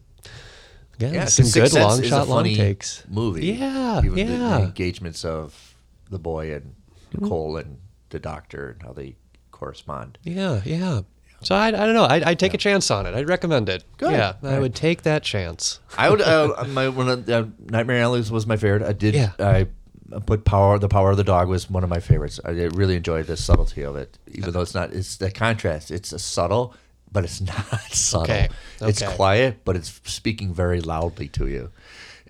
[SPEAKER 2] again,
[SPEAKER 1] Yeah,
[SPEAKER 2] some good long shot, long takes.
[SPEAKER 1] movie.
[SPEAKER 2] Yeah,
[SPEAKER 1] Even the- The,
[SPEAKER 2] yeah.
[SPEAKER 1] engagements of the boy and Nicole and the doctor and how they correspond.
[SPEAKER 2] Yeah, yeah. So I, I don't know. I'd, I'd take a chance on it. I'd recommend it.
[SPEAKER 1] Good.
[SPEAKER 2] Yeah, I would take that chance.
[SPEAKER 1] I would. Uh, [laughs] my one of uh, Nightmare Alleys was my favorite. I did.
[SPEAKER 2] Yeah.
[SPEAKER 1] I put Power. The Power of the Dog was one of my favorites. I really enjoyed the subtlety of it, even though it's not. It's the contrast. It's a subtle, but it's [laughs] not subtle.
[SPEAKER 2] Okay,
[SPEAKER 1] It's quiet, but it's speaking very loudly to you,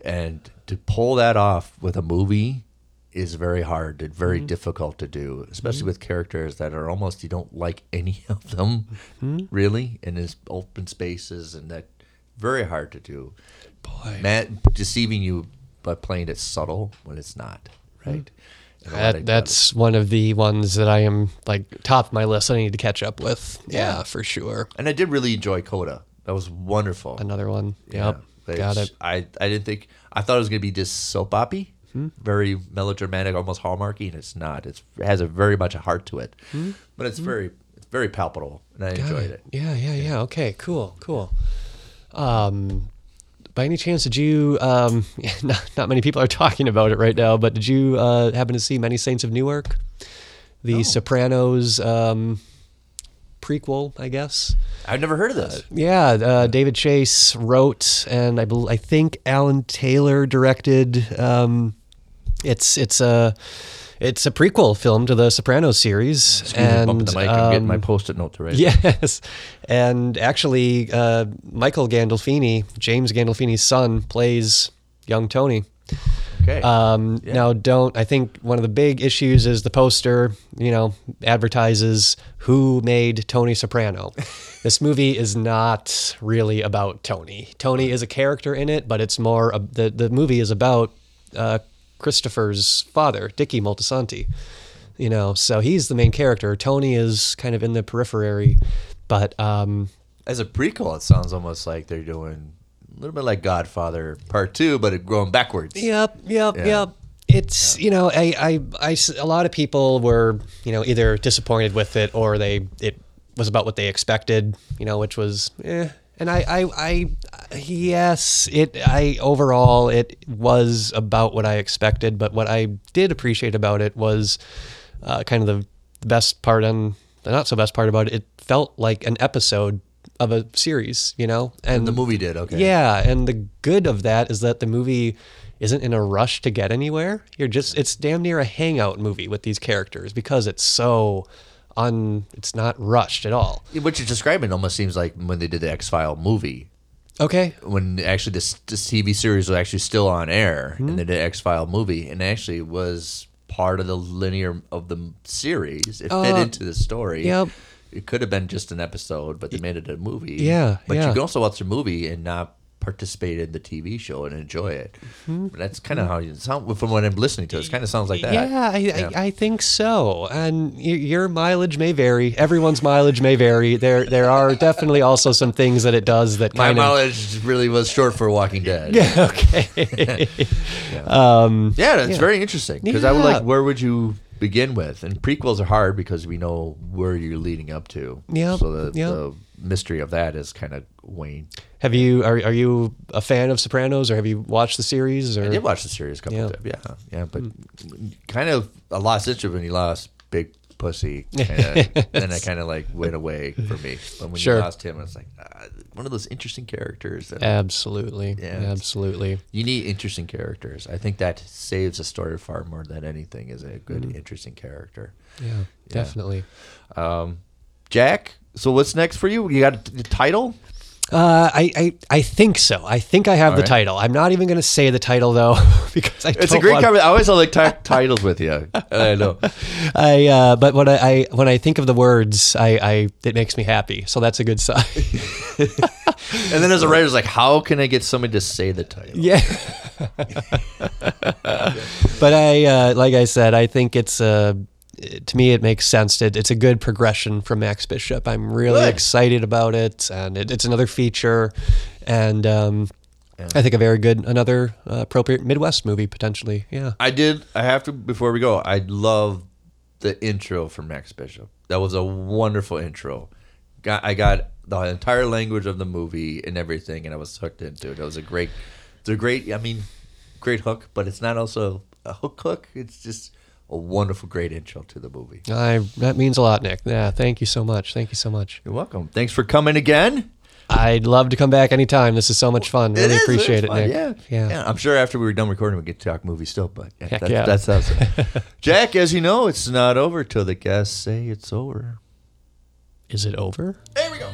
[SPEAKER 1] and to pull that off with a movie is very hard and very
[SPEAKER 2] Mm-hmm.
[SPEAKER 1] difficult to do, especially with characters that are almost you don't like any [laughs] of them,
[SPEAKER 2] Mm-hmm.
[SPEAKER 1] really, in his open spaces and that very hard to do.
[SPEAKER 2] Boy.
[SPEAKER 1] Matt deceiving you by playing it subtle when it's not, right? I'm
[SPEAKER 2] That, that's one of the ones that I am like top of my list. I need to catch up with. Yeah, for sure.
[SPEAKER 1] and I did really enjoy Coda. That was wonderful.
[SPEAKER 2] Another one.
[SPEAKER 1] Yeah,
[SPEAKER 2] Yep.
[SPEAKER 1] which
[SPEAKER 2] Got it.
[SPEAKER 1] I I didn't think I thought it was gonna be just soap oppy,
[SPEAKER 2] Hmm.
[SPEAKER 1] very melodramatic, almost hallmarky, and it's not. It's, it has a very much a heart to it,
[SPEAKER 2] Hmm.
[SPEAKER 1] but it's very it's very palpable, and I
[SPEAKER 2] Got
[SPEAKER 1] enjoyed it.
[SPEAKER 2] Yeah, yeah, yeah. Okay, cool, cool. Um, by any chance, did you? Um, [laughs] not, not many people are talking about it right now, but did you uh, happen to see Many Saints of Newark, the Sopranos um, prequel? I guess.
[SPEAKER 1] I've never heard of this.
[SPEAKER 2] Yeah, uh, David Chase wrote, and I bel I think Alan Taylor directed. Um, it's it's a it's a prequel film to the Sopranos series,
[SPEAKER 1] Excuse me,
[SPEAKER 2] and
[SPEAKER 1] bumping the mic and getting my
[SPEAKER 2] um,
[SPEAKER 1] post-it note to write.
[SPEAKER 2] Yes, and actually, uh, Michael Gandolfini, James Gandolfini's son, plays young Tony.
[SPEAKER 1] Okay.
[SPEAKER 2] Um, Now, don't I think one of the big issues is the poster. You know, advertises who made Tony Soprano. [laughs] this movie is not really about Tony. Tony is a character in it, but it's more of- the the movie is about uh, Christopher's father, Dickie Moltisanti. You know, so he's the main character. Tony is kind of in the periphery, but um,
[SPEAKER 1] As a prequel, it sounds almost like they're doing a little bit like Godfather Part Two, but it going backwards.
[SPEAKER 2] Yep, yep,
[SPEAKER 1] Yeah.
[SPEAKER 2] yep. It's you know, I, I, I a lot of people were you know either disappointed with it or they it was about what they expected, you know, which was eh. And I, I, I, yes, it. I overall it was about what I expected, but what I did appreciate about it was uh, kind of the, the best part and the not so best part about it. It felt like an episode of a series, you know, and
[SPEAKER 1] The movie did okay.
[SPEAKER 2] yeah, and the good of that is that the movie isn't in a rush to get anywhere. You're just it's damn near a hangout movie with these characters because it's so un it's not rushed at all.
[SPEAKER 1] What you're describing almost seems like when they did the X File movie.
[SPEAKER 2] Okay.
[SPEAKER 1] when actually this this TV series was actually still on air,
[SPEAKER 2] Hmm.
[SPEAKER 1] and they did X File movie, and actually was part of the linear of the series. It fit into the story.
[SPEAKER 2] Uh, yep.
[SPEAKER 1] It could have been just an episode, but they made it a movie.
[SPEAKER 2] Yeah,
[SPEAKER 1] But
[SPEAKER 2] yeah.
[SPEAKER 1] you can also watch the movie and not participate in the TV show and enjoy it. Mm-hmm. That's kind of how you sound from what I'm listening to. It kind of sounds like that.
[SPEAKER 2] Yeah, I, I, I think so. And y- your mileage may vary. Everyone's mileage may vary. There there are definitely also some things that it does that
[SPEAKER 1] My
[SPEAKER 2] kind of
[SPEAKER 1] knowledge really was short for Walking Dead. [laughs]
[SPEAKER 2] Yeah, okay. [laughs]
[SPEAKER 1] Yeah, um, that's very interesting because I would like. Where would you begin with? And prequels are hard because we know where you're leading up to.
[SPEAKER 2] yeah
[SPEAKER 1] So the,
[SPEAKER 2] yep.
[SPEAKER 1] the mystery of that is kind of wane.
[SPEAKER 2] have you are are you a fan of Sopranos or have you watched the series or
[SPEAKER 1] I did watch the series a couple
[SPEAKER 2] Yeah.
[SPEAKER 1] of times. Yeah, yeah, but hmm. kind of I lost interest when he lost Big Pussy. Kinda, [laughs] then I kind of like went away for me. But when
[SPEAKER 2] Sure.
[SPEAKER 1] you lost him, it's like ah, one of those interesting characters. That
[SPEAKER 2] Absolutely.
[SPEAKER 1] Yeah,
[SPEAKER 2] Absolutely.
[SPEAKER 1] you need interesting characters. I think that saves a story far more than anything. Is a good, hmm. interesting character.
[SPEAKER 2] Yeah, definitely.
[SPEAKER 1] Um, Jack, so what's next for you? You got the title?
[SPEAKER 2] Uh, I, I I think so. I think I have
[SPEAKER 1] All
[SPEAKER 2] the
[SPEAKER 1] right.
[SPEAKER 2] title. I'm not even going to say the title though [laughs] because I
[SPEAKER 1] It's a great
[SPEAKER 2] want-.
[SPEAKER 1] I always like ti- titles with you. [laughs] I know.
[SPEAKER 2] I uh, but when I, I when I think of the words, I, I it makes me happy. So that's a good sign. [laughs]
[SPEAKER 1] And then as a writer, it's like, how can I get somebody to say the title?
[SPEAKER 2] yeah. but I uh, like I said, I think it's uh, to me it makes sense. It, it's a good progression from Max Bishop. I'm really
[SPEAKER 1] Good.
[SPEAKER 2] excited about it, and it, it's another feature, and um, I think a very good another uh, appropriate Midwest movie potentially. Yeah.
[SPEAKER 1] I did. I have to before we go. I love the intro for Max Bishop. That was a wonderful intro. Got I got the entire language of the movie and everything, and I was hooked into it. It was a great. It's a great. I mean, great hook, but it's not also a hook hook. It's just a wonderful, great intro to the movie.
[SPEAKER 2] I that means a lot, Nick. Yeah, thank you so much. Thank you so much.
[SPEAKER 1] You're welcome. Thanks for coming again.
[SPEAKER 2] I'd love to come back anytime. This is so much fun. Really
[SPEAKER 1] is,
[SPEAKER 2] appreciate it,
[SPEAKER 1] fun,
[SPEAKER 2] Nick.
[SPEAKER 1] Yeah.
[SPEAKER 2] yeah.
[SPEAKER 1] yeah. I'm sure after we were done recording, we get to talk movie still, but yeah, that's,
[SPEAKER 2] yeah.
[SPEAKER 1] that's us. [laughs] Jack, as you know, it's not over till the guests say it's over.
[SPEAKER 2] Is it over?
[SPEAKER 1] There we go.